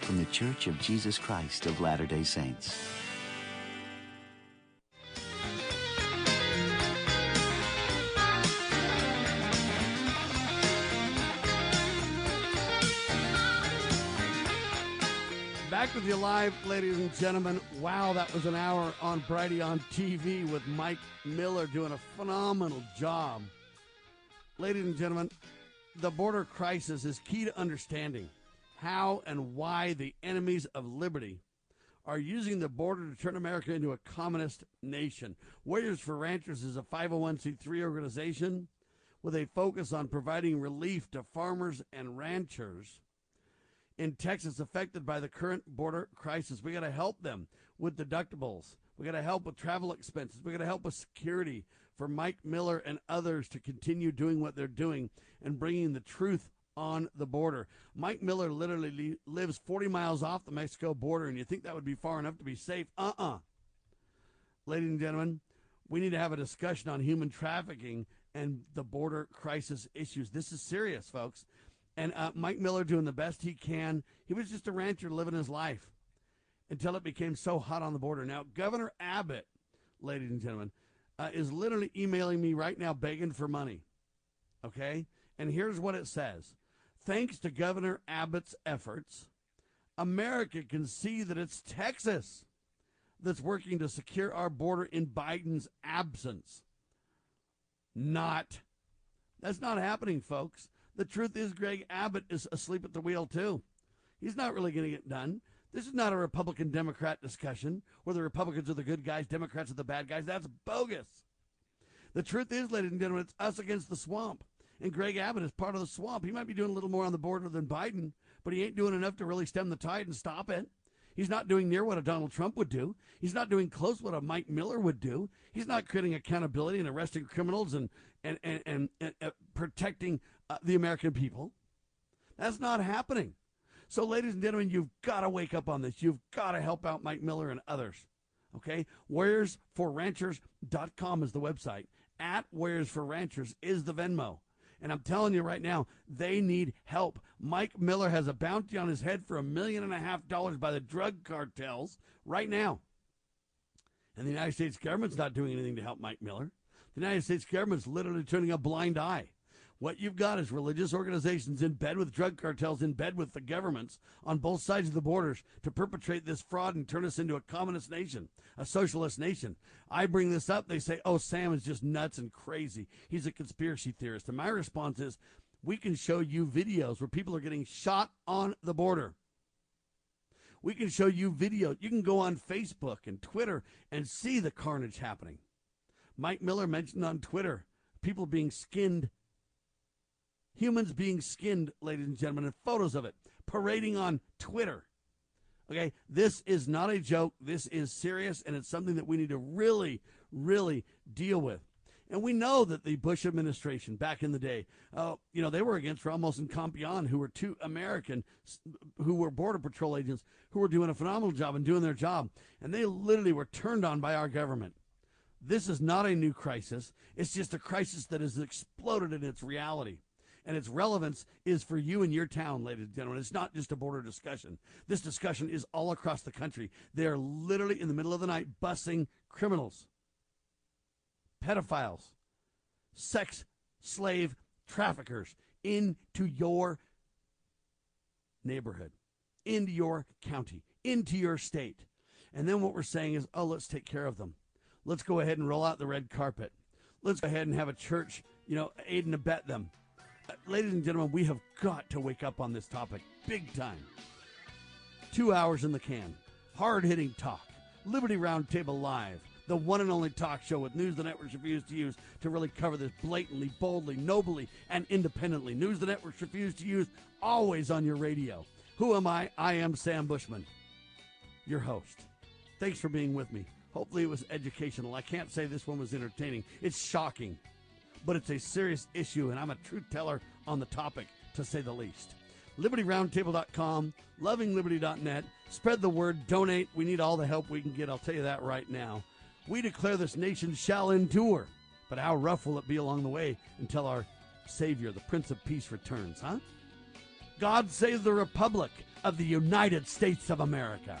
From the Church of Jesus Christ of Latter day Saints. Back with you live, ladies and gentlemen. Wow, that was an hour on Brighteon TV with Mike Miller doing a phenomenal job. Ladies and gentlemen, the border crisis is key to understanding how and why the enemies of liberty are using the border to turn America into a communist nation. Warriors for Ranchers is a 501c3 organization with a focus on providing relief to farmers and ranchers in Texas affected by the current border crisis. We got to help them with deductibles. We got to help with travel expenses. We got to help with security for Mike Miller and others to continue doing what they're doing and bringing the truth on the border. Mike Miller literally li- lives 40 miles off the Mexico border, and you think that would be far enough to be safe? Uh uh Ladies and gentlemen, We need to have a discussion on human trafficking and the border crisis issues. This is serious, folks. And uh, Mike Miller doing the best he can. He was just a rancher living his life until it became so hot on the border. Now, Governor Abbott, ladies and gentlemen, uh, is literally emailing me right now begging for money. Okay? And here's what it says Thanks to Governor Abbott's efforts, America can see that it's Texas that's working to secure our border in Biden's absence. Not. That's not happening, folks. The truth is, Greg Abbott is asleep at the wheel, too. He's not really going to get done. This is not a Republican Democrat discussion where the Republicans are the good guys, Democrats are the bad guys. That's bogus. The truth is, ladies and gentlemen, it's us against the swamp. And Greg Abbott is part of the swamp. He might be doing a little more on the border than Biden, but he ain't doing enough to really stem the tide and stop it. He's not doing near what a Donald Trump would do. He's not doing close what a Mike Miller would do. He's not creating accountability and arresting criminals and and and, and, and uh, protecting uh, the American people. That's not happening. So, ladies and gentlemen, you've got to wake up on this. You've got to help out Mike Miller and others. Okay? WarriorsForRanchers.com is the website. At Warriors for Ranchers is the Venmo. And I'm telling you right now, they need help. Mike Miller has a bounty on his head for a million and a half dollars by the drug cartels right now. And the United States government's not doing anything to help Mike Miller. The United States government's literally turning a blind eye. What you've got is religious organizations in bed with drug cartels, in bed with the governments on both sides of the borders to perpetrate this fraud and turn us into a communist nation, a socialist nation. I bring this up, they say, oh, Sam is just nuts and crazy. He's a conspiracy theorist. And my response is, we can show you videos where people are getting shot on the border. We can show you videos. You can go on Facebook and Twitter and see the carnage happening. Mike Miller mentioned on Twitter people being skinned humans being skinned, ladies and gentlemen, and photos of it parading on Twitter. Okay, this is not a joke. This is serious, and it's something that we need to really, really deal with. And we know that the Bush administration back in the day, uh, you know, they were against Ramos and Compean, who were two American, who were Border Patrol agents, who were doing a phenomenal job and doing their job. And they literally were turned on by our government. This is not a new crisis. It's just a crisis that has exploded in its reality and its relevance is for you and your town, ladies and gentlemen. It's not just a border discussion. This discussion is all across the country. They are literally in the middle of the night busing criminals, pedophiles, sex slave traffickers into your neighborhood, into your county, into your state. And then what we're saying is, oh, let's take care of them. Let's go ahead and roll out the red carpet. Let's go ahead and have a church, you know, aid and abet them ladies and gentlemen, we have got to wake up on this topic big time. Two hours in the can, hard hitting talk, Liberty Roundtable Live, the one and only talk show with news the networks refuse to use to really cover this blatantly, boldly, nobly, and independently. News the networks refuse to use always on your radio. Who am I? I am Sam Bushman, your host. Thanks for being with me. Hopefully, it was educational. I can't say this one was entertaining. It's shocking but it's a serious issue, and I'm a truth teller on the topic, to say the least. LibertyRoundtable.com, lovingliberty.net. Spread the word, donate. We need all the help we can get. I'll tell you that right now. We declare this nation shall endure, but how rough will it be along the way until our Savior, the Prince of Peace, returns, huh? God save the Republic of the United States of America.